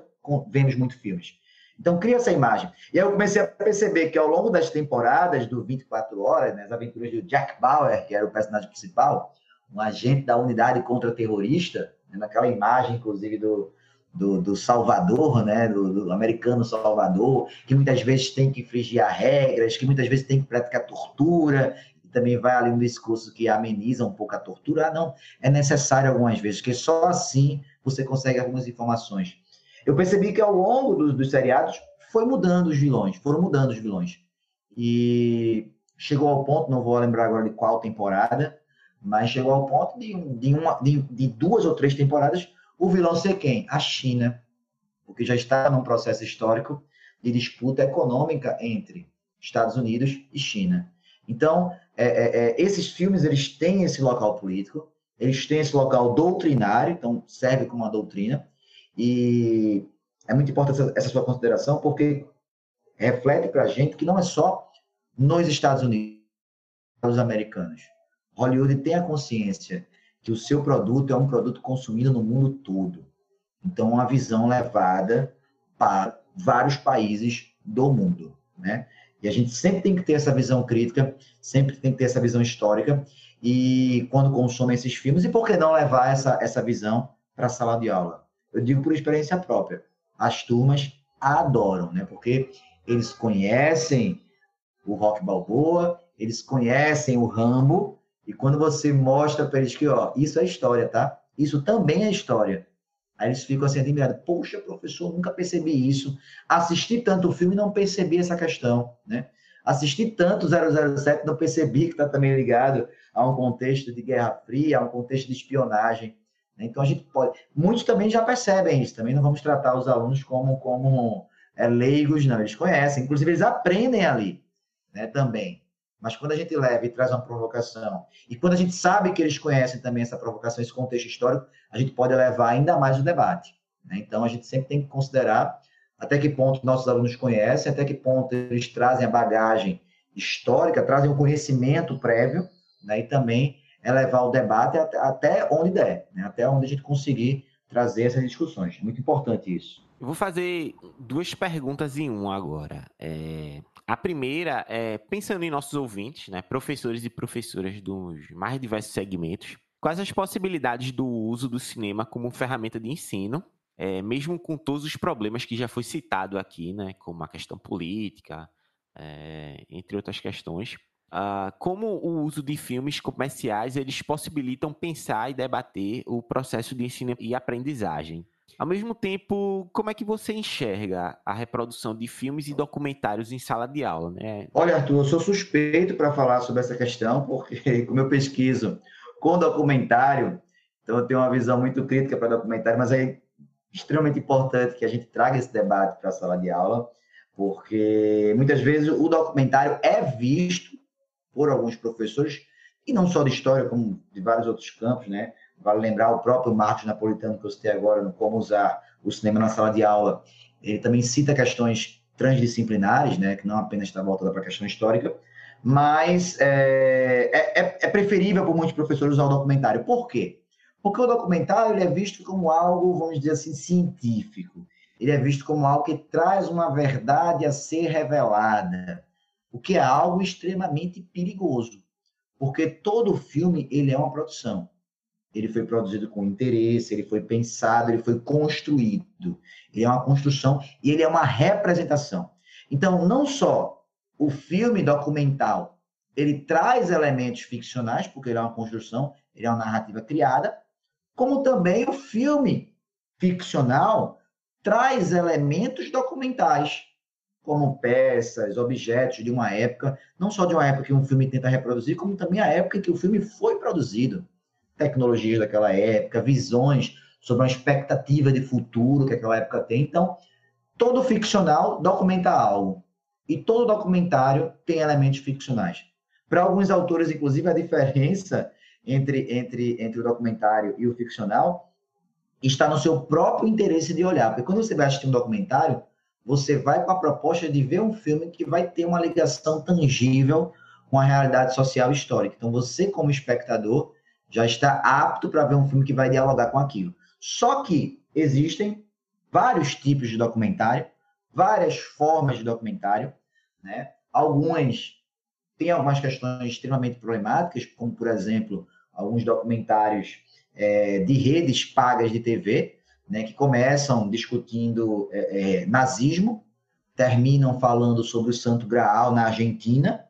vemos muitos filmes. Então, cria essa imagem. E aí eu comecei a perceber que ao longo das temporadas do 24 Horas, né, as aventuras do Jack Bauer, que era o personagem principal, um agente da unidade contra-terrorista, né, naquela imagem, inclusive, do, do, do Salvador, né, do, do, americano Salvador, que muitas vezes tem que infringir regras, que muitas vezes tem que praticar tortura, também vai ali um discurso que ameniza um pouco a tortura. Ah, não, é necessário algumas vezes, porque só assim você consegue algumas informações. Eu percebi que ao longo dos, dos seriados foi mudando os vilões, foram mudando os vilões. E chegou ao ponto, não vou lembrar agora de qual temporada, mas chegou ao ponto de, de, uma, de, de duas ou três temporadas o vilão ser quem? A China, porque já está num processo histórico de disputa econômica entre Estados Unidos e China. Então, é, é, é, esses filmes eles têm esse local político, eles têm esse local doutrinário, então serve como uma doutrina, e é muito importante essa, essa sua consideração, porque reflete para a gente que não é só nos Estados Unidos, os americanos. Hollywood tem a consciência que o seu produto é um produto consumido no mundo todo. Então, uma visão levada para vários países do mundo, né? E a gente sempre tem que ter essa visão crítica, sempre tem que ter essa visão histórica, e quando consome esses filmes, e por que não levar essa, essa visão para a sala de aula? Eu digo por experiência própria. As turmas adoram, né? Porque eles conhecem o Rock Balboa, eles conhecem o Rambo, e quando você mostra para eles que, ó, isso é história, tá? Isso também é história. Aí eles ficam assim admirados. Poxa, professor, nunca percebi isso. Assisti tanto o filme e não percebi essa questão, né? Assisti tanto 007 não percebi que está também ligado a um contexto de Guerra Fria, a um contexto de espionagem. Né? Então a gente pode. Muitos também já percebem isso, também não vamos tratar os alunos como, como é, leigos, não. Eles conhecem, inclusive eles aprendem ali né, também. Mas quando a gente leva e traz uma provocação, e quando a gente sabe que eles conhecem também essa provocação, esse contexto histórico, a gente pode levar ainda mais o debate. Né? Então a gente sempre tem que considerar até que ponto nossos alunos conhecem, até que ponto eles trazem a bagagem histórica, trazem o conhecimento prévio, né? e também é levar o debate até, onde der, né? até onde a gente conseguir trazer essas discussões. Muito importante isso. Eu vou fazer duas perguntas em um agora. É, a primeira é, pensando em nossos ouvintes, né, professores e professoras dos mais diversos segmentos, quais as possibilidades do uso do cinema como ferramenta de ensino, é, mesmo com todos os problemas que já foi citado aqui, né, como a questão política, é, entre outras questões. Uh, como o uso de filmes comerciais eles possibilitam pensar e debater o processo de ensino e aprendizagem. Ao mesmo tempo, como é que você enxerga a reprodução de filmes e documentários em sala de aula, né? Olha, Arthur, eu sou suspeito para falar sobre essa questão, porque como eu pesquiso com documentário, então eu tenho uma visão muito crítica para documentário, mas é extremamente importante que a gente traga esse debate para a sala de aula, porque muitas vezes o documentário é visto por alguns professores, e não só de história, como de vários outros campos, né? Vale lembrar o próprio Marcos Napolitano, que eu citei agora, no Como Usar o Cinema na Sala de Aula. Ele também cita questões transdisciplinares, né, que não apenas está voltada para a questão histórica, mas é, é, é, é, preferível para muitos professores usar o documentário. Por quê? Porque o documentário ele é visto como algo, vamos dizer assim, científico. Ele é visto como algo que traz uma verdade a ser revelada, o que é algo extremamente perigoso, porque todo filme ele é uma produção ele foi produzido com interesse, ele foi pensado, ele foi construído. Ele é uma construção e ele é uma representação. Então, não só o filme documental, ele traz elementos ficcionais, porque ele é uma construção, ele é uma narrativa criada, como também o filme ficcional traz elementos documentais, como peças, objetos de uma época, não só de uma época que um filme tenta reproduzir, como também a época em que o filme foi produzido tecnologias daquela época, visões sobre uma expectativa de futuro que aquela época tem. Então, todo ficcional documenta algo. E todo documentário tem elementos ficcionais. Para alguns autores, inclusive, a diferença entre, entre, entre o documentário e o ficcional está no seu próprio interesse de olhar. Porque quando você vai assistir um documentário, você vai com a proposta de ver um filme que vai ter uma ligação tangível com a realidade social e histórica. Então, você, como espectador, já está apto para ver um filme que vai dialogar com aquilo. Só que existem vários tipos de documentário, várias formas de documentário, né? Algumas têm algumas questões extremamente problemáticas, como, por exemplo, alguns documentários é, de redes pagas de TV, né, que começam discutindo é, é, nazismo, terminam falando sobre o Santo Graal na Argentina,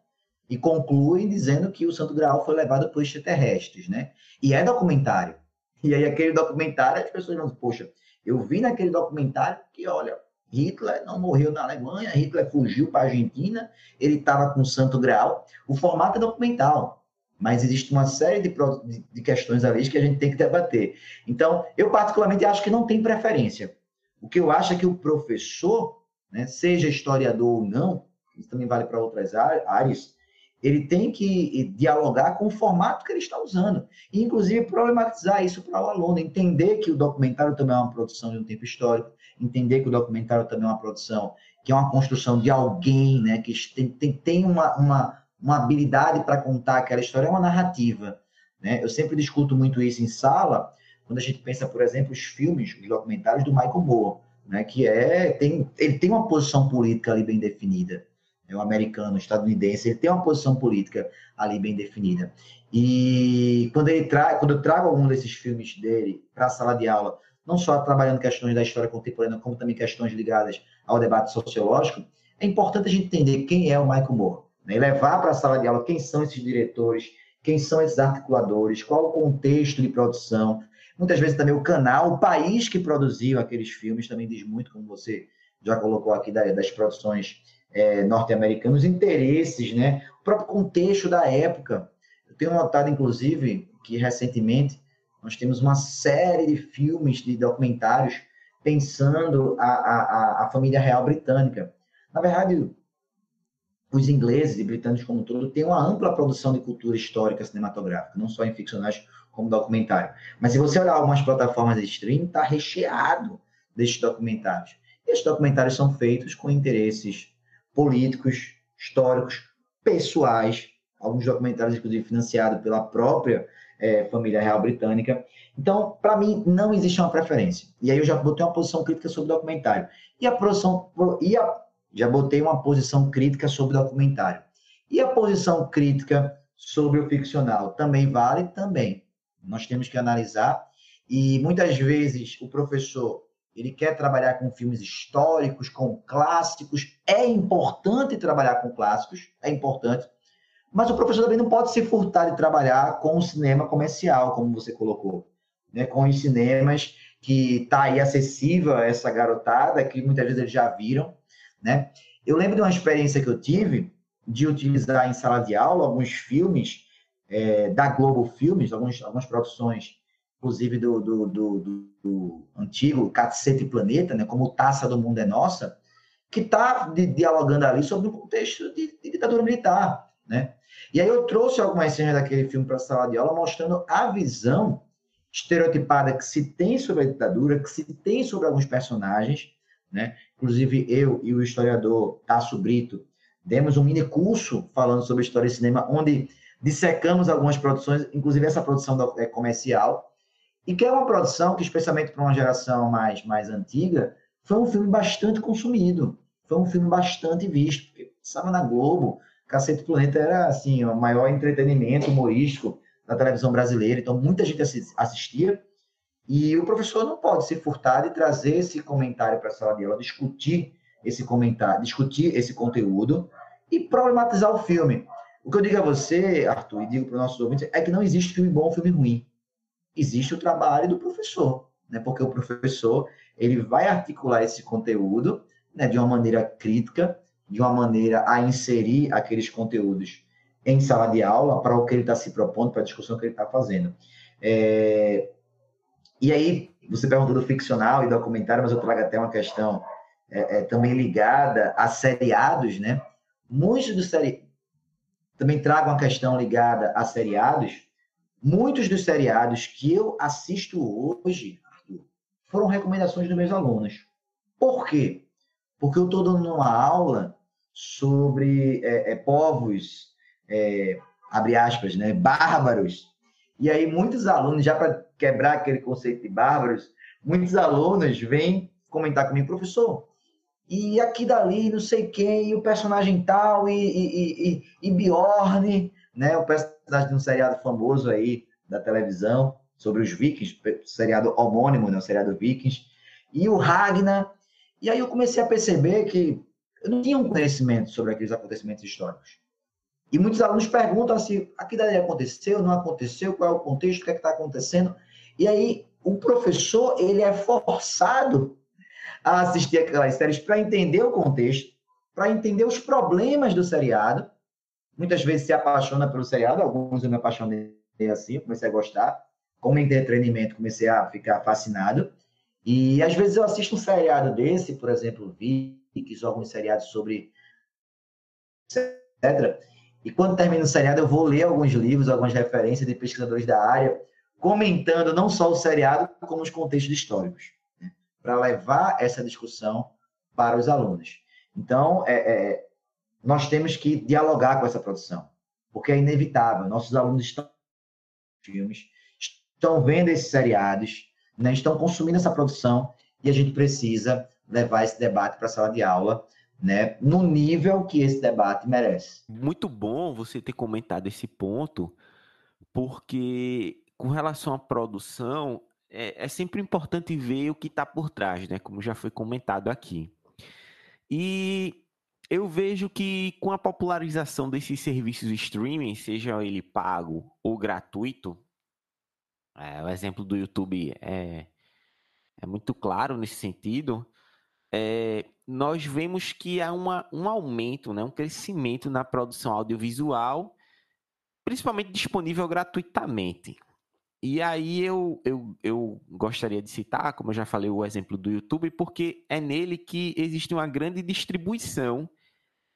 e concluem dizendo que o Santo Graal foi levado por extraterrestres, né? E é documentário. E aí aquele documentário, as pessoas vão poxa, eu vi naquele documentário que, olha, Hitler não morreu na Alemanha, Hitler fugiu para a Argentina, ele estava com o Santo Graal. O formato é documental, mas existe uma série de, de questões ali que a gente tem que debater. Então, eu particularmente acho que não tem preferência. O que eu acho é que o professor, né, seja historiador ou não, isso também vale para outras áreas, ele tem que dialogar com o formato que ele está usando. E, inclusive, problematizar isso para o aluno, entender que o documentário também é uma produção de um tempo histórico, entender que o documentário também é uma produção que é uma construção de alguém, né, que tem, tem, tem uma, uma, uma habilidade para contar aquela história, é uma narrativa. Né? Eu sempre discuto muito isso em sala, quando a gente pensa, por exemplo, os filmes, os documentários do Michael Moore, né, que é, tem, ele tem uma posição política ali bem definida é um americano, estadunidense, ele tem uma posição política ali bem definida. E quando ele tra quando eu trago algum desses filmes dele para a sala de aula, não só trabalhando questões da história contemporânea, como também questões ligadas ao debate sociológico, é importante a gente entender quem é o Michael Moore, né? e levar para a sala de aula quem são esses diretores, quem são esses articuladores, qual o contexto de produção, muitas vezes também o canal, o país que produziu aqueles filmes também diz muito, como você já colocou aqui das produções é, norte-americanos, interesses, né? o próprio contexto da época. Eu tenho notado, inclusive, que recentemente nós temos uma série de filmes, de documentários, pensando a, a, a família real britânica. Na verdade, os ingleses e britânicos como um todo têm uma ampla produção de cultura histórica cinematográfica, não só em ficcionais como documentário. Mas se você olhar algumas plataformas de streaming, está recheado desses documentários. E esses documentários são feitos com interesses políticos, históricos, pessoais, alguns documentários, inclusive, financiados pela própria é, família real britânica. Então, para mim, não existe uma preferência. E aí eu já botei uma posição crítica sobre o documentário. E a posição, e a, já botei uma posição crítica sobre o documentário. E a posição crítica sobre o ficcional também vale? Também. Nós temos que analisar. E muitas vezes o professor ele quer trabalhar com filmes históricos, com clássicos. É importante trabalhar com clássicos, é importante. Mas o professor também não pode se furtar de trabalhar com o cinema comercial, como você colocou, né? com os cinemas que está aí acessível a essa garotada, que muitas vezes eles já viram. Né? Eu lembro de uma experiência que eu tive de utilizar em sala de aula alguns filmes é, da Globo Filmes, alguns, algumas produções, inclusive do, do, do, do, antigo Cacete Planeta, né? como Taça do Mundo é Nossa, que está dialogando ali sobre o contexto de, de ditadura militar. Né? E aí eu trouxe algumas cenas daquele filme para a sala de aula, mostrando a visão estereotipada que se tem sobre a ditadura, que se tem sobre alguns personagens, né? Inclusive eu e o historiador Tasso Brito demos um mini curso falando sobre história e cinema, onde dissecamos algumas produções, inclusive essa produção é comercial, e que é uma produção que, especialmente para uma geração mais, mais antiga, foi um filme bastante consumido, foi um filme bastante visto, estava na Globo, Cacete Planeta era assim o maior entretenimento humorístico da televisão brasileira, então muita gente assistia. E o professor não pode se furtar de trazer esse comentário para a sala de aula, discutir esse comentário, discutir esse conteúdo e problematizar o filme. O que eu digo a você, Arthur, e digo para os nossos ouvintes, é que não existe filme bom filme ruim. Existe o trabalho do professor, né? Porque o professor ele vai articular esse conteúdo né, de uma maneira crítica, de uma maneira a inserir aqueles conteúdos em sala de aula para o que ele está se propondo, para a discussão que ele está fazendo. É... E aí, você perguntou do ficcional e documentário, mas eu trago até uma questão é, é, também ligada a seriados, né? Muitos dos seriados, também trago uma questão ligada a seriados, muitos dos seriados que eu assisto hoje, foram recomendações dos meus alunos. Por quê? Porque eu estou dando uma aula sobre é, é, povos, é, abre aspas, né, bárbaros. E aí muitos alunos, já para quebrar aquele conceito de bárbaros, muitos alunos vêm comentar comigo, professor, e aqui dali, não sei quem, e o personagem tal, e, e, e, e Bjorn, né, o personagem de um seriado famoso aí da televisão, sobre os vikings, seriado homônimo, né, o seriado vikings, e o Ragnar, e aí eu comecei a perceber que eu não tinha um conhecimento sobre aqueles acontecimentos históricos. E muitos alunos perguntam assim, aquilo ali aconteceu, não aconteceu, qual é o contexto, o que é está acontecendo? E aí o professor, ele é forçado a assistir aquelas séries para entender o contexto, para entender os problemas do seriado. Muitas vezes se apaixona pelo seriado, alguns eu me apaixonei assim, comecei a gostar. Como entretenimento, comecei a ficar fascinado. E às vezes eu assisto um seriado desse, por exemplo, Vikings, alguns seriados sobre etc. E quando termina o seriado, eu vou ler alguns livros, algumas referências de pesquisadores da área, comentando não só o seriado, como os contextos históricos, né? para levar essa discussão para os alunos. Então, é, é, nós temos que dialogar com essa produção, porque é inevitável. Nossos alunos estão filmes, estão vendo esses seriados, né, estão consumindo essa produção e a gente precisa levar esse debate para a sala de aula, né, no nível que esse debate merece. Muito bom você ter comentado esse ponto, porque com relação à produção, é, é sempre importante ver o que está por trás, né, como já foi comentado aqui. E eu vejo que com a popularização desses serviços de streaming, seja ele pago ou gratuito, é, o exemplo do YouTube é, é muito claro nesse sentido. É, nós vemos que há uma, um aumento, né, um crescimento na produção audiovisual, principalmente disponível gratuitamente. E aí eu, eu, eu gostaria de citar, como eu já falei, o exemplo do YouTube, porque é nele que existe uma grande distribuição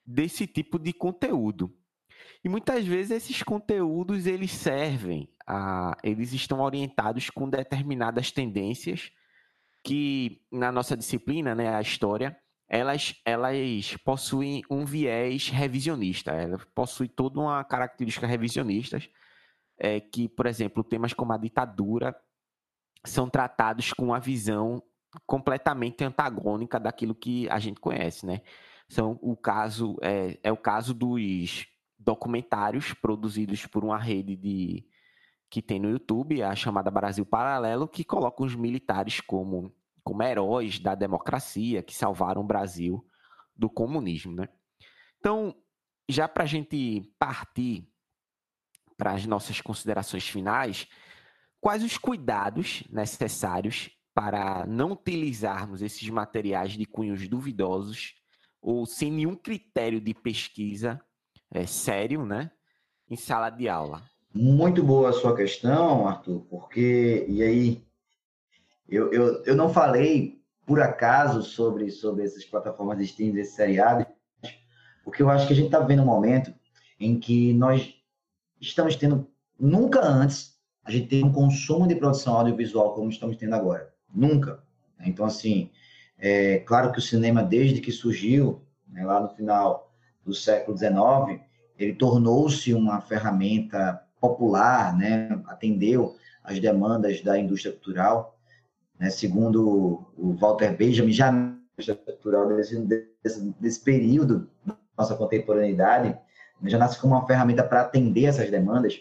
desse tipo de conteúdo. E muitas vezes esses conteúdos eles servem a, eles estão orientados com determinadas tendências que na nossa disciplina, né, a história, elas, elas possuem um viés revisionista, elas possuem toda uma característica revisionista, é, que, por exemplo, temas como a ditadura são tratados com uma visão completamente antagônica daquilo que a gente conhece, né? São o caso é, é o caso dos documentários produzidos por uma rede de que tem no YouTube, a chamada Brasil Paralelo, que coloca os militares como como heróis da democracia que salvaram o Brasil do comunismo, né? Então, já para a gente partir para as nossas considerações finais, quais os cuidados necessários para não utilizarmos esses materiais de cunhos duvidosos ou sem nenhum critério de pesquisa é, sério, né, em sala de aula? Muito boa a sua questão, Arthur, porque, e aí, eu, eu, eu não falei por acaso sobre, sobre essas plataformas de streaming, esses seriados, porque eu acho que a gente está vivendo um momento em que nós estamos tendo, nunca antes, a gente tem um consumo de produção audiovisual como estamos tendo agora. Nunca. Então, assim, é claro que o cinema, desde que surgiu, né, lá no final do século XIX, ele tornou-se uma ferramenta popular, né, atendeu às demandas da indústria cultural. Né, segundo o Walter Benjamin, já na indústria cultural desse, desse, desse período da nossa contemporaneidade, já nasce como uma ferramenta para atender essas demandas.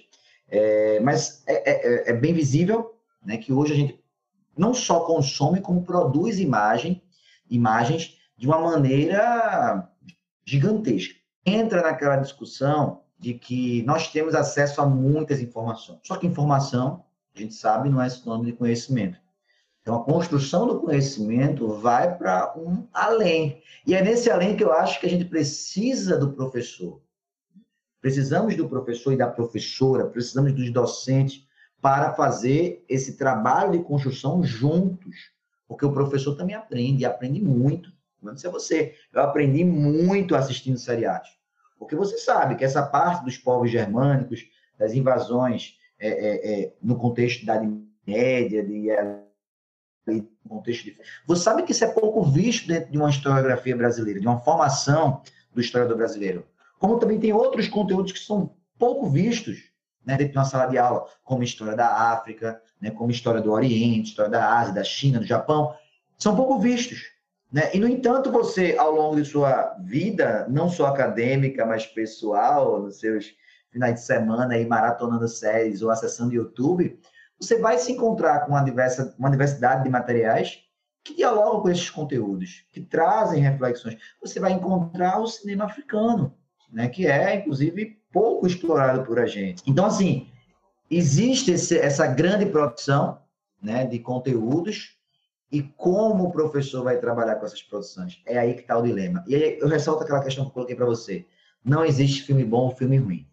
É, mas é, é, é, bem visível né, que hoje a gente não só consome, como produz imagem, imagens de uma maneira gigantesca. Entra naquela discussão de que nós temos acesso a muitas informações. Só que informação, a gente sabe, não é sinônimo de conhecimento. Então, a construção do conhecimento vai para um além. E é nesse além que eu acho que a gente precisa do professor. Precisamos do professor e da professora, precisamos dos docentes para fazer esse trabalho de construção juntos. Porque o professor também aprende, aprende muito. Não sei você, eu aprendi muito assistindo seriados. Porque você sabe que essa parte dos povos germânicos, das invasões é, é, é, no contexto da Idade Média, de, no contexto de... Você sabe que isso é pouco visto dentro de uma historiografia brasileira, de uma formação do historiador brasileiro como também tem outros conteúdos que são pouco vistos né, dentro de uma sala de aula, como história da África, né, como história do Oriente, história da Ásia, da China, do Japão, são pouco vistos. Né? E, no entanto, você, ao longo de sua vida, não só acadêmica, mas pessoal, nos seus finais de semana, aí, maratonando séries ou acessando YouTube, você vai se encontrar com uma, diversa, uma diversidade de materiais que dialogam com esses conteúdos, que trazem reflexões. Você vai encontrar o cinema africano, né, que é, inclusive, pouco explorado por a gente. Então, assim, existe esse, essa grande produção né, de conteúdos e como o professor vai trabalhar com essas produções. É aí que está o dilema. E aí eu ressalto aquela questão que eu coloquei para você. Não existe filme bom ou filme ruim.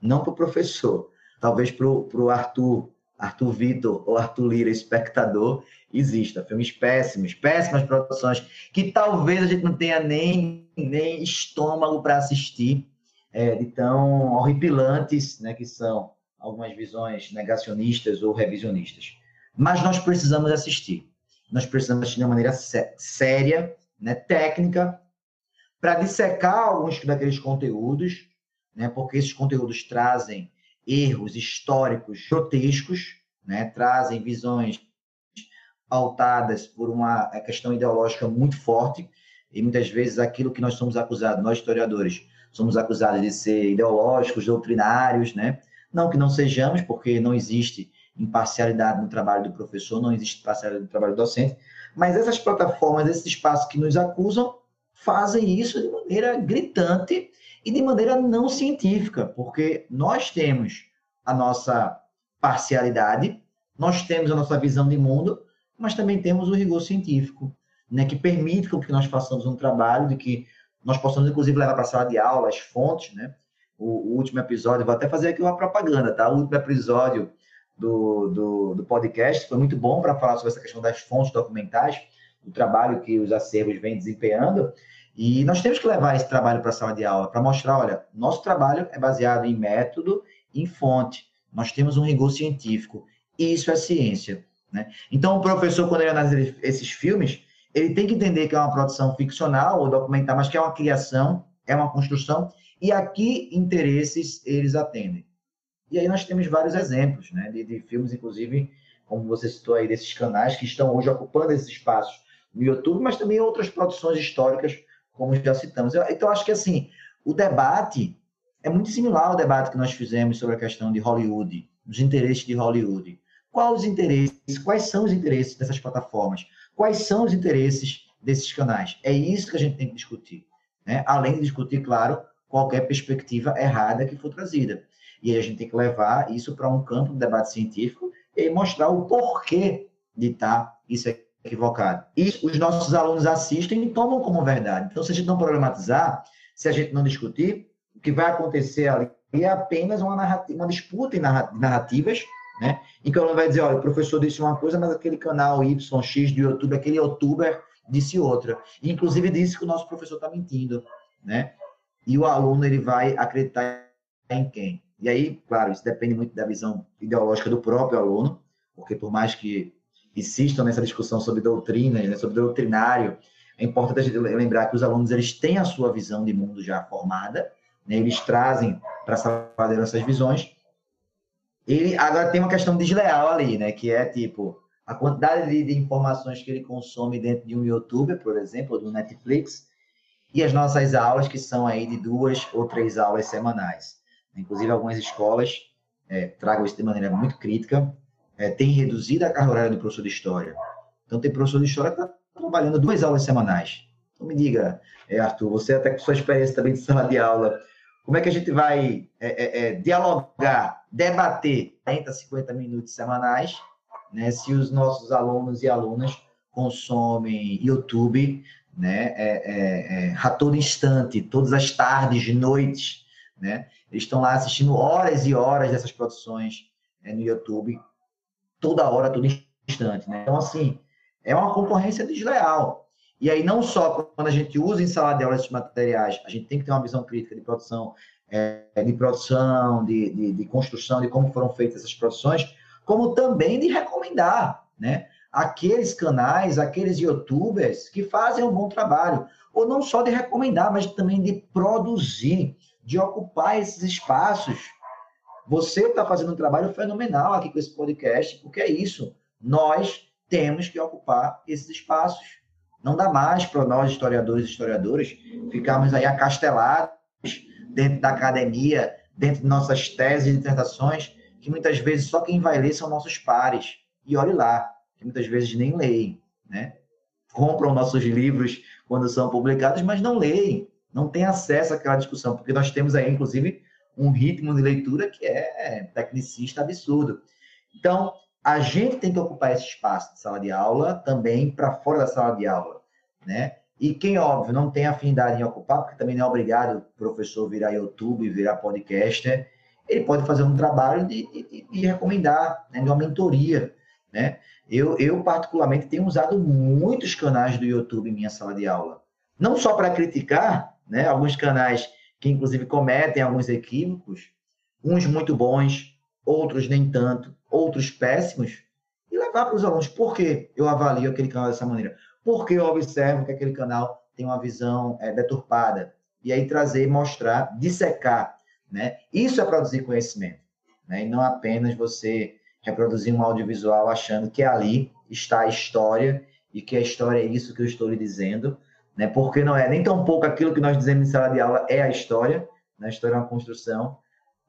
Não para o professor. Talvez para o Arthur, Arthur Vitor ou Arthur Lira, espectador, exista. Filmes péssimos, péssimas produções, que talvez a gente não tenha nem nem estômago para assistir, é, de tão horripilantes né, que são algumas visões negacionistas ou revisionistas. Mas nós precisamos assistir. Nós precisamos assistir de uma maneira sé séria, né, técnica, para dissecar alguns daqueles conteúdos, né, porque esses conteúdos trazem erros históricos grotescos, né, trazem visões pautadas por uma questão ideológica muito forte, e muitas vezes aquilo que nós somos acusados, nós historiadores, somos acusados de ser ideológicos, doutrinários, né? Não que não sejamos, porque não existe imparcialidade no trabalho do professor, não existe imparcialidade no trabalho do docente, mas essas plataformas, esses espaços que nos acusam, fazem isso de maneira gritante e de maneira não científica, porque nós temos a nossa parcialidade, nós temos a nossa visão de mundo, mas também temos o rigor científico né, que permite que nós façamos um trabalho de que nós possamos, inclusive, levar para a sala de aula as fontes, né? O, o, último episódio, vou até fazer aqui uma propaganda, tá? O último episódio do, do, do podcast foi muito bom para falar sobre essa questão das fontes documentais, do trabalho que os acervos vêm desempenhando. E nós temos que levar esse trabalho para a sala de aula, para mostrar, olha, nosso trabalho é baseado em método, em fonte. Nós temos um rigor científico. Isso é ciência. Né? Então, o professor, quando ele analisa esses filmes, ele tem que entender que é uma produção ficcional ou documental, mas que é uma criação, é uma construção, e aqui interesses eles atendem. E aí nós temos vários exemplos, né, de, de filmes, inclusive, como você citou aí, desses canais que estão hoje ocupando esses espaços no YouTube, mas também outras produções históricas, como já citamos. Então, acho que, assim, o debate é muito similar ao debate que nós fizemos sobre a questão de Hollywood, os interesses de Hollywood. Quais os interesses, quais são os interesses dessas plataformas? Quais são os interesses desses canais? É isso que a gente tem que discutir. Né? Além de discutir, claro, qualquer perspectiva errada que for trazida. E aí a gente tem que levar isso para um campo de debate científico e mostrar o porquê de estar tá isso equivocado. E os nossos alunos assistem e tomam como verdade. Então, se a gente não problematizar, se a gente não discutir, o que vai acontecer ali é apenas uma, narrativa, uma disputa em narrativas, né? em que o aluno vai dizer, olha, o professor disse uma coisa, mas aquele canal YX do YouTube, aquele youtuber disse outra. E, inclusive, disse que o nosso professor está mentindo, né? E o aluno, ele vai acreditar em quem? E aí, claro, isso depende muito da visão ideológica do próprio aluno, porque por mais que insistam nessa discussão sobre doutrina, né, sobre doutrinário, é importante a lembrar que os alunos eles têm a sua visão de mundo já formada, né, eles trazem para cadeira essas visões. E agora tem uma questão desleal ali, né, que é tipo a quantidade de, de informações que ele consome dentro de um YouTube, por exemplo, ou do Netflix, e as nossas aulas que são aí de duas ou três aulas semanais. Inclusive, algumas escolas é, tragam isso de maneira muito crítica, é, têm reduzido a carga horária do professor de História. Então, tem professor de História que está trabalhando duas aulas semanais. Então, me diga, é, Arthur, você até com sua experiência também de sala de aula, como é que a gente vai é, é, é dialogar, debater 30, 50 minutos semanais, né, se os nossos alunos e alunas consomem YouTube né, é, a todo instante, todas as tardes, noites, né? Eles estão lá assistindo horas e horas dessas produções é, no YouTube, toda hora, todo instante, né? Então, assim, é uma concorrência desleal. E aí, não só quando a gente usa em sala de aula esses materiais, a gente tem que ter uma visão crítica de produção, é, de produção, de, de, de, construção, de como foram feitas essas produções, como também de recomendar, né? Aqueles canais, aqueles youtubers que fazem um bom trabalho. Ou não só de recomendar, mas também de produzir de ocupar esses espaços. Você está fazendo um trabalho fenomenal aqui com esse podcast, porque é isso. Nós temos que ocupar esses espaços. Não dá mais para nós, historiadores e historiadoras, ficarmos aí acastelados dentro da academia, dentro de nossas teses e dissertações, que muitas vezes só quem vai ler são nossos pares. E olhe lá, que muitas vezes nem leem, né? Compram nossos livros quando são publicados, mas não leem não tem acesso àquela discussão, porque nós temos aí, inclusive, um ritmo de leitura que é tecnicista absurdo. Então, a gente tem que ocupar esse espaço de sala de aula também para fora da sala de aula, né? E quem, óbvio, não tem afinidade em ocupar, porque também não é obrigado o professor virar YouTube, virar podcaster, ele pode fazer um trabalho de, de, de recomendar, né? de uma mentoria, né? Eu, eu, particularmente, tenho usado muitos canais do YouTube em minha sala de aula. Não só para criticar, né? Alguns canais que inclusive cometem alguns equívocos, uns muito bons, outros nem tanto, outros péssimos, e levar para os alunos por que eu avalio aquele canal dessa maneira, por que eu observo que aquele canal tem uma visão é, deturpada, e aí trazer, mostrar, dissecar, né? Isso é produzir conhecimento, né? E não apenas você reproduzir um audiovisual achando que ali está a história e que a história é isso que eu estou lhe dizendo, né? Porque não é nem tão pouco aquilo que nós dizemos em sala de aula é a história, né? a história é uma construção,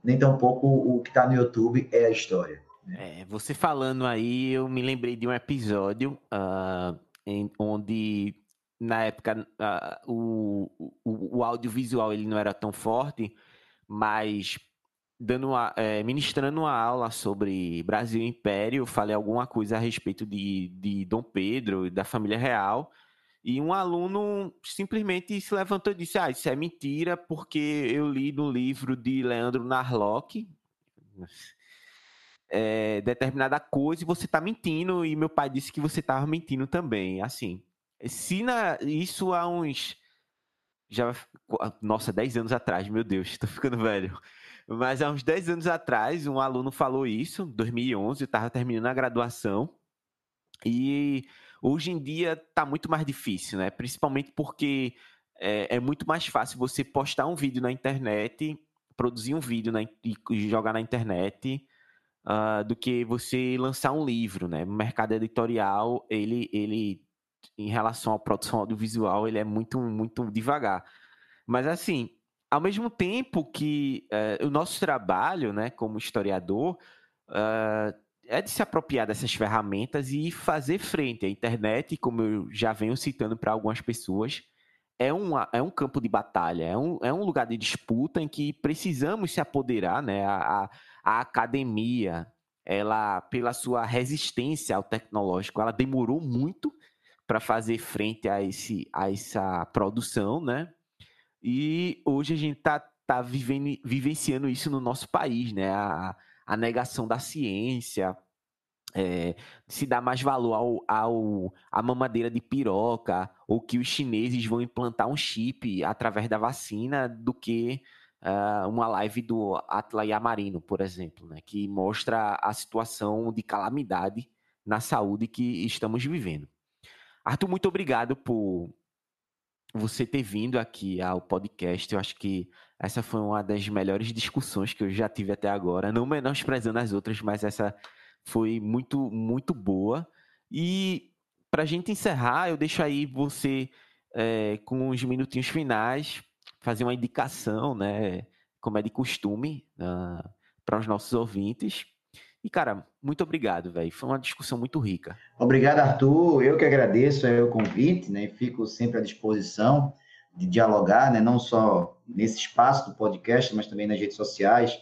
nem tão pouco o que está no YouTube é a história. Né? É, você falando aí, eu me lembrei de um episódio uh, em, onde na época uh, o, o, o, audiovisual ele não era tão forte, mas dando uma, é, ministrando uma aula sobre Brasil Império, falei alguma coisa a respeito de, de Dom Pedro e da família real. E um aluno simplesmente se levantou e disse: Ah, isso é mentira, porque eu li no livro de Leandro Narlock é, determinada coisa e você está mentindo. E meu pai disse que você estava mentindo também. Assim, se na, isso há uns. Já, nossa, 10 anos atrás, meu Deus, estou ficando velho. Mas há uns 10 anos atrás, um aluno falou isso, 2011, eu estava terminando a graduação. E Hoje em dia está muito mais difícil, né? Principalmente porque é, é, muito mais fácil você postar um vídeo na internet, produzir um vídeo na, e jogar na internet uh, do que você lançar um livro, né? O mercado editorial, ele, ele, em relação à produção audiovisual, ele é muito, muito devagar. Mas assim, ao mesmo tempo que uh, o nosso trabalho, né, como historiador, uh, é de se apropriar dessas ferramentas e fazer frente à internet, como eu já venho citando para algumas pessoas, é um, é um campo de batalha, é um, é um lugar de disputa em que precisamos se apoderar, né? A, a, a academia, ela, pela sua resistência ao tecnológico, ela demorou muito para fazer frente a, esse, a essa produção, né? E hoje a gente está tá vivendo, vivenciando isso no nosso país, né? A, a negação da ciência, é, se dá mais valor ao, ao, à mamadeira de piroca, ou que os chineses vão implantar um chip através da vacina, do que uh, uma live do Atla Yamarino, por exemplo, né, que mostra a situação de calamidade na saúde que estamos vivendo. Arthur, muito obrigado por você ter vindo aqui ao podcast. Eu acho que essa foi uma das melhores discussões que eu já tive até agora, não menosprezando as outras, mas essa foi muito, muito boa. E para a gente encerrar, eu deixo aí você é, com os minutinhos finais fazer uma indicação, né, como é de costume, uh, para os nossos ouvintes. E, cara, muito obrigado, velho. Foi uma discussão muito rica. Obrigado, Arthur. Eu que agradeço o convite, né? Fico sempre à disposição de dialogar, né? Não só nesse espaço do podcast, mas também nas redes sociais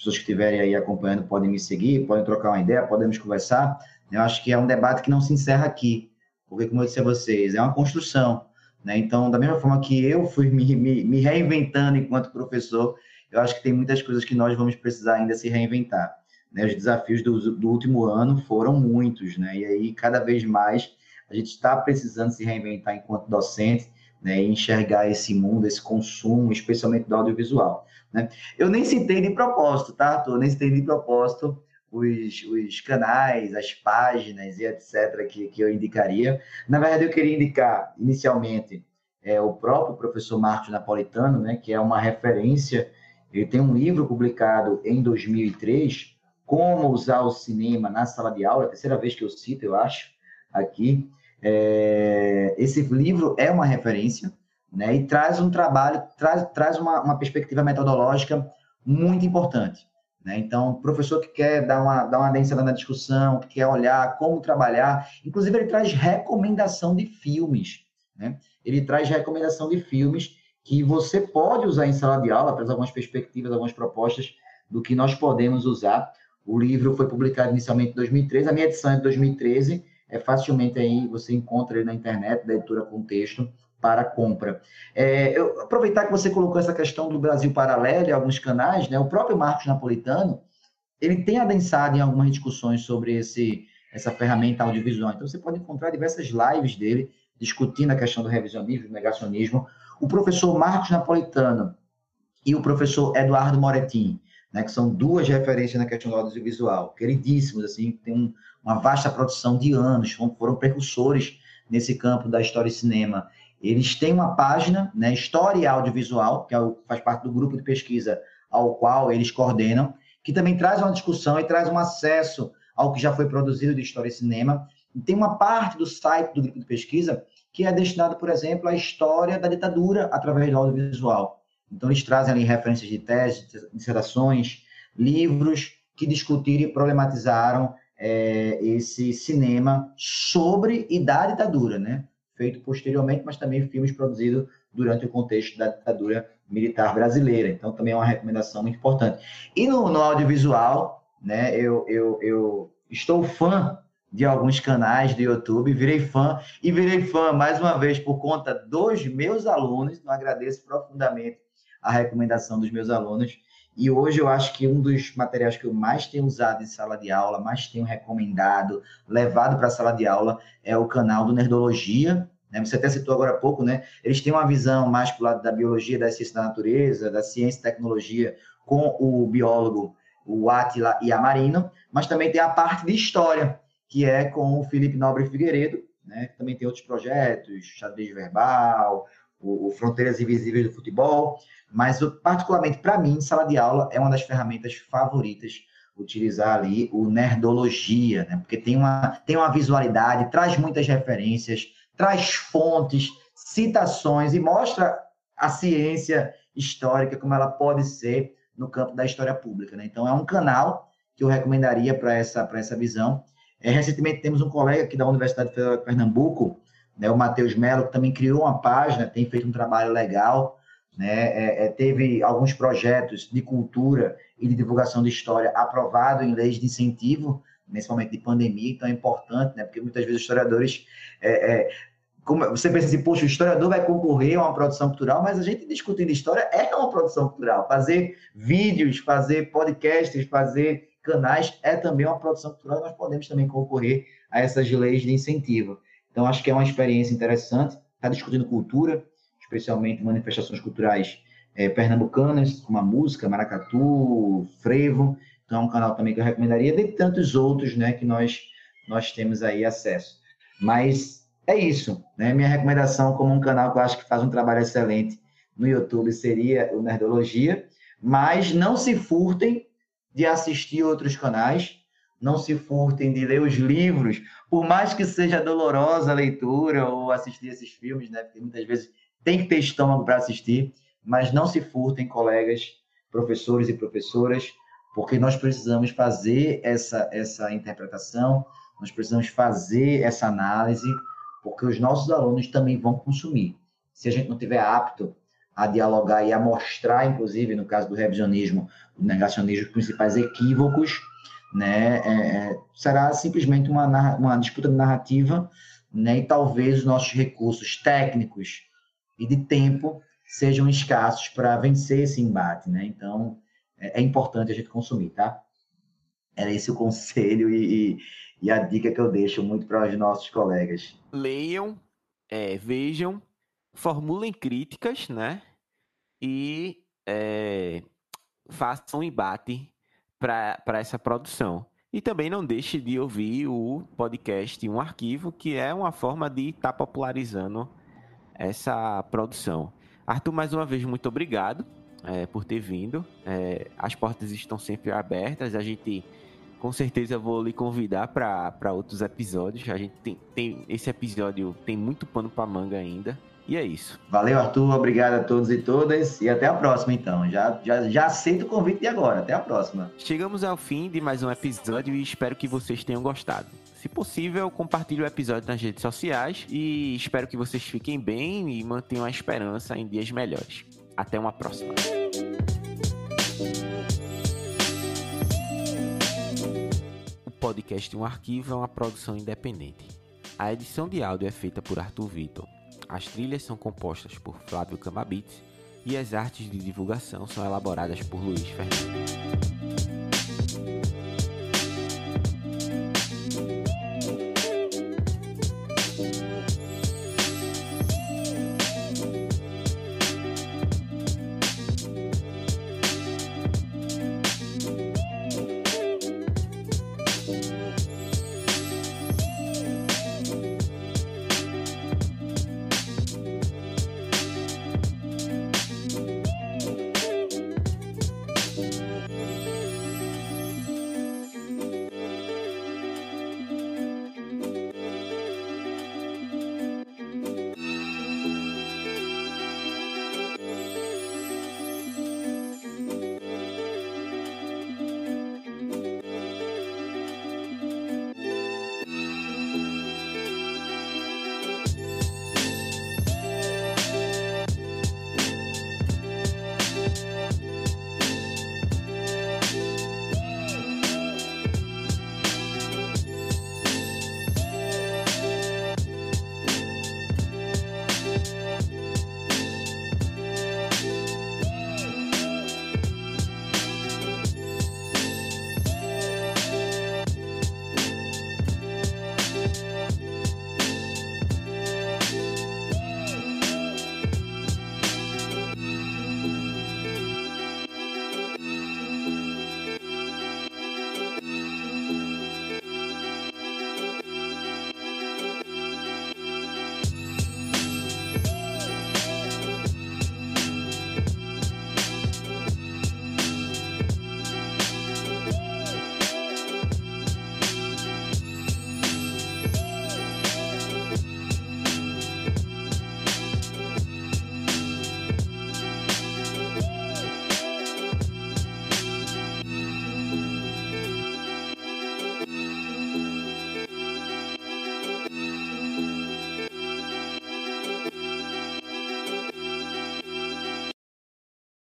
pessoas que estiverem aí acompanhando podem me seguir, podem trocar uma ideia, podemos conversar. Eu acho que é um debate que não se encerra aqui, porque, como eu disse a vocês, é uma construção. Né? Então, da mesma forma que eu fui me, me, me reinventando enquanto professor, eu acho que tem muitas coisas que nós vamos precisar ainda se reinventar. Né? Os desafios do, do último ano foram muitos, né? e aí, cada vez mais, a gente está precisando se reinventar enquanto docente né? e enxergar esse mundo, esse consumo, especialmente do audiovisual. Né? Eu nem citei de propósito, tá, Arthur? Nem citei de propósito os, os canais, as páginas e etc. Que, que eu indicaria. Na verdade, eu queria indicar, inicialmente, é, o próprio professor Marcos Napolitano, né, que é uma referência. Ele tem um livro publicado em 2003, Como Usar o Cinema na Sala de Aula, é a terceira vez que eu cito, eu acho, aqui. É, esse livro é uma referência, né? E traz um trabalho, traz, traz uma, uma perspectiva metodológica muito importante. Né? Então, professor que quer dar uma, dar uma densidade na discussão, que quer olhar como trabalhar, inclusive ele traz recomendação de filmes. Né? Ele traz recomendação de filmes que você pode usar em sala de aula, traz algumas perspectivas, algumas propostas do que nós podemos usar. O livro foi publicado inicialmente em 2013, a minha edição é de 2013, é facilmente aí, você encontra ele na internet, da editora Contexto, para compra. É, eu, aproveitar que você colocou essa questão do Brasil Paralelo e alguns canais, né? O próprio Marcos Napolitano, ele tem adensado em algumas discussões sobre esse, essa ferramenta audiovisual. Então, você pode encontrar diversas lives dele discutindo a questão do revisionismo, do negacionismo. O professor Marcos Napolitano e o professor Eduardo Moretin, né, que são duas referências na questão do audiovisual, queridíssimos, assim, tem um, uma vasta produção de anos, foram precursores nesse campo da história e cinema. Eles têm uma página, né, História Audiovisual, que é o, faz parte do grupo de pesquisa ao qual eles coordenam, que também traz uma discussão e traz um acesso ao que já foi produzido de História e Cinema. E tem uma parte do site do grupo de pesquisa que é destinado, por exemplo, à história da ditadura através do audiovisual. Então, eles trazem ali referências de teses, dissertações, livros que discutiram e problematizaram é, esse cinema sobre e da ditadura, né? Feito posteriormente, mas também filmes produzidos durante o contexto da ditadura militar brasileira. Então, também é uma recomendação muito importante. E no, no audiovisual, né, eu, eu, eu estou fã de alguns canais do YouTube, virei fã, e virei fã, mais uma vez, por conta dos meus alunos, então agradeço profundamente a recomendação dos meus alunos, e hoje eu acho que um dos materiais que eu mais tenho usado em sala de aula, mais tenho recomendado, levado para a sala de aula, é o canal do Nerdologia. Né? Você até citou agora há pouco, né? Eles têm uma visão mais para o lado da biologia, da ciência da natureza, da ciência e tecnologia, com o biólogo, o Atila Yamarino, mas também tem a parte de história, que é com o Felipe Nobre Figueiredo, né? Também tem outros projetos, xadrez verbal, o, o Fronteiras Invisíveis do Futebol, mas particularmente para mim, sala de aula é uma das ferramentas favoritas utilizar ali o Nerdologia, né? porque tem uma, tem uma visualidade, traz muitas referências, traz fontes, citações e mostra a ciência histórica como ela pode ser no campo da história pública. Né? Então, é um canal que eu recomendaria para essa, essa visão. É, recentemente, temos um colega aqui da Universidade Federal de Pernambuco, né, o Matheus Melo, que também criou uma página, tem feito um trabalho legal, né, é, é, teve alguns projetos de cultura e de divulgação de história aprovado em leis de incentivo, momento de pandemia, então é importante, né, porque muitas vezes os historiadores é, é como, você pensa assim, poxa, o historiador vai concorrer a uma produção cultural, mas a gente discutindo história é uma produção cultural. Fazer vídeos, fazer podcasts, fazer canais é também uma produção cultural nós podemos também concorrer a essas leis de incentivo. Então, acho que é uma experiência interessante. Está discutindo cultura, especialmente manifestações culturais é, pernambucanas, como a música, maracatu, frevo. Então, é um canal também que eu recomendaria, de tantos outros né, que nós, nós temos aí acesso. Mas é isso. Né? Minha recomendação, como um canal que eu acho que faz um trabalho excelente no YouTube, seria o Nerdologia. Mas não se furtem de assistir outros canais, não se furtem de ler os livros, por mais que seja dolorosa a leitura ou assistir esses filmes, né? Porque muitas vezes tem que ter estômago para assistir, mas não se furtem, colegas, professores e professoras, porque nós precisamos fazer essa, essa interpretação, nós precisamos fazer essa análise, porque os nossos alunos também vão consumir. Se a gente não tiver apto a dialogar e a mostrar, inclusive, no caso do revisionismo, o negacionismo, os principais equívocos, né, é, é, será simplesmente uma, uma disputa de narrativa, né, e talvez os nossos recursos técnicos e de tempo sejam escassos para vencer esse embate, né? Então, é, é, importante a gente consumir, tá? Era esse o conselho e, e, e a dica que eu deixo muito para os nossos colegas. Leiam, é, vejam, formulem críticas, né? E é, façam um embate para essa produção. E também não deixe de ouvir o podcast Um Arquivo, que é uma forma de estar tá popularizando essa produção. Arthur, mais uma vez, muito obrigado é, por ter vindo. É, as portas estão sempre abertas. A gente, com certeza, vou lhe convidar para outros episódios. A gente tem, tem esse episódio tem muito pano para manga ainda. E é isso. Valeu, Arthur. Obrigado a todos e todas. E até a próxima, então. Já, já, já aceito o convite de agora. Até a próxima. Chegamos ao fim de mais um episódio e espero que vocês tenham gostado. Se possível, compartilhe o episódio nas redes sociais e espero que vocês fiquem bem e mantenham a esperança em dias melhores. Até uma próxima. O podcast Um Arquivo é uma produção independente. A edição de áudio é feita por Arthur Vitor. As trilhas são compostas por Flávio Camabit e as artes de divulgação são elaboradas por Luiz Fernando.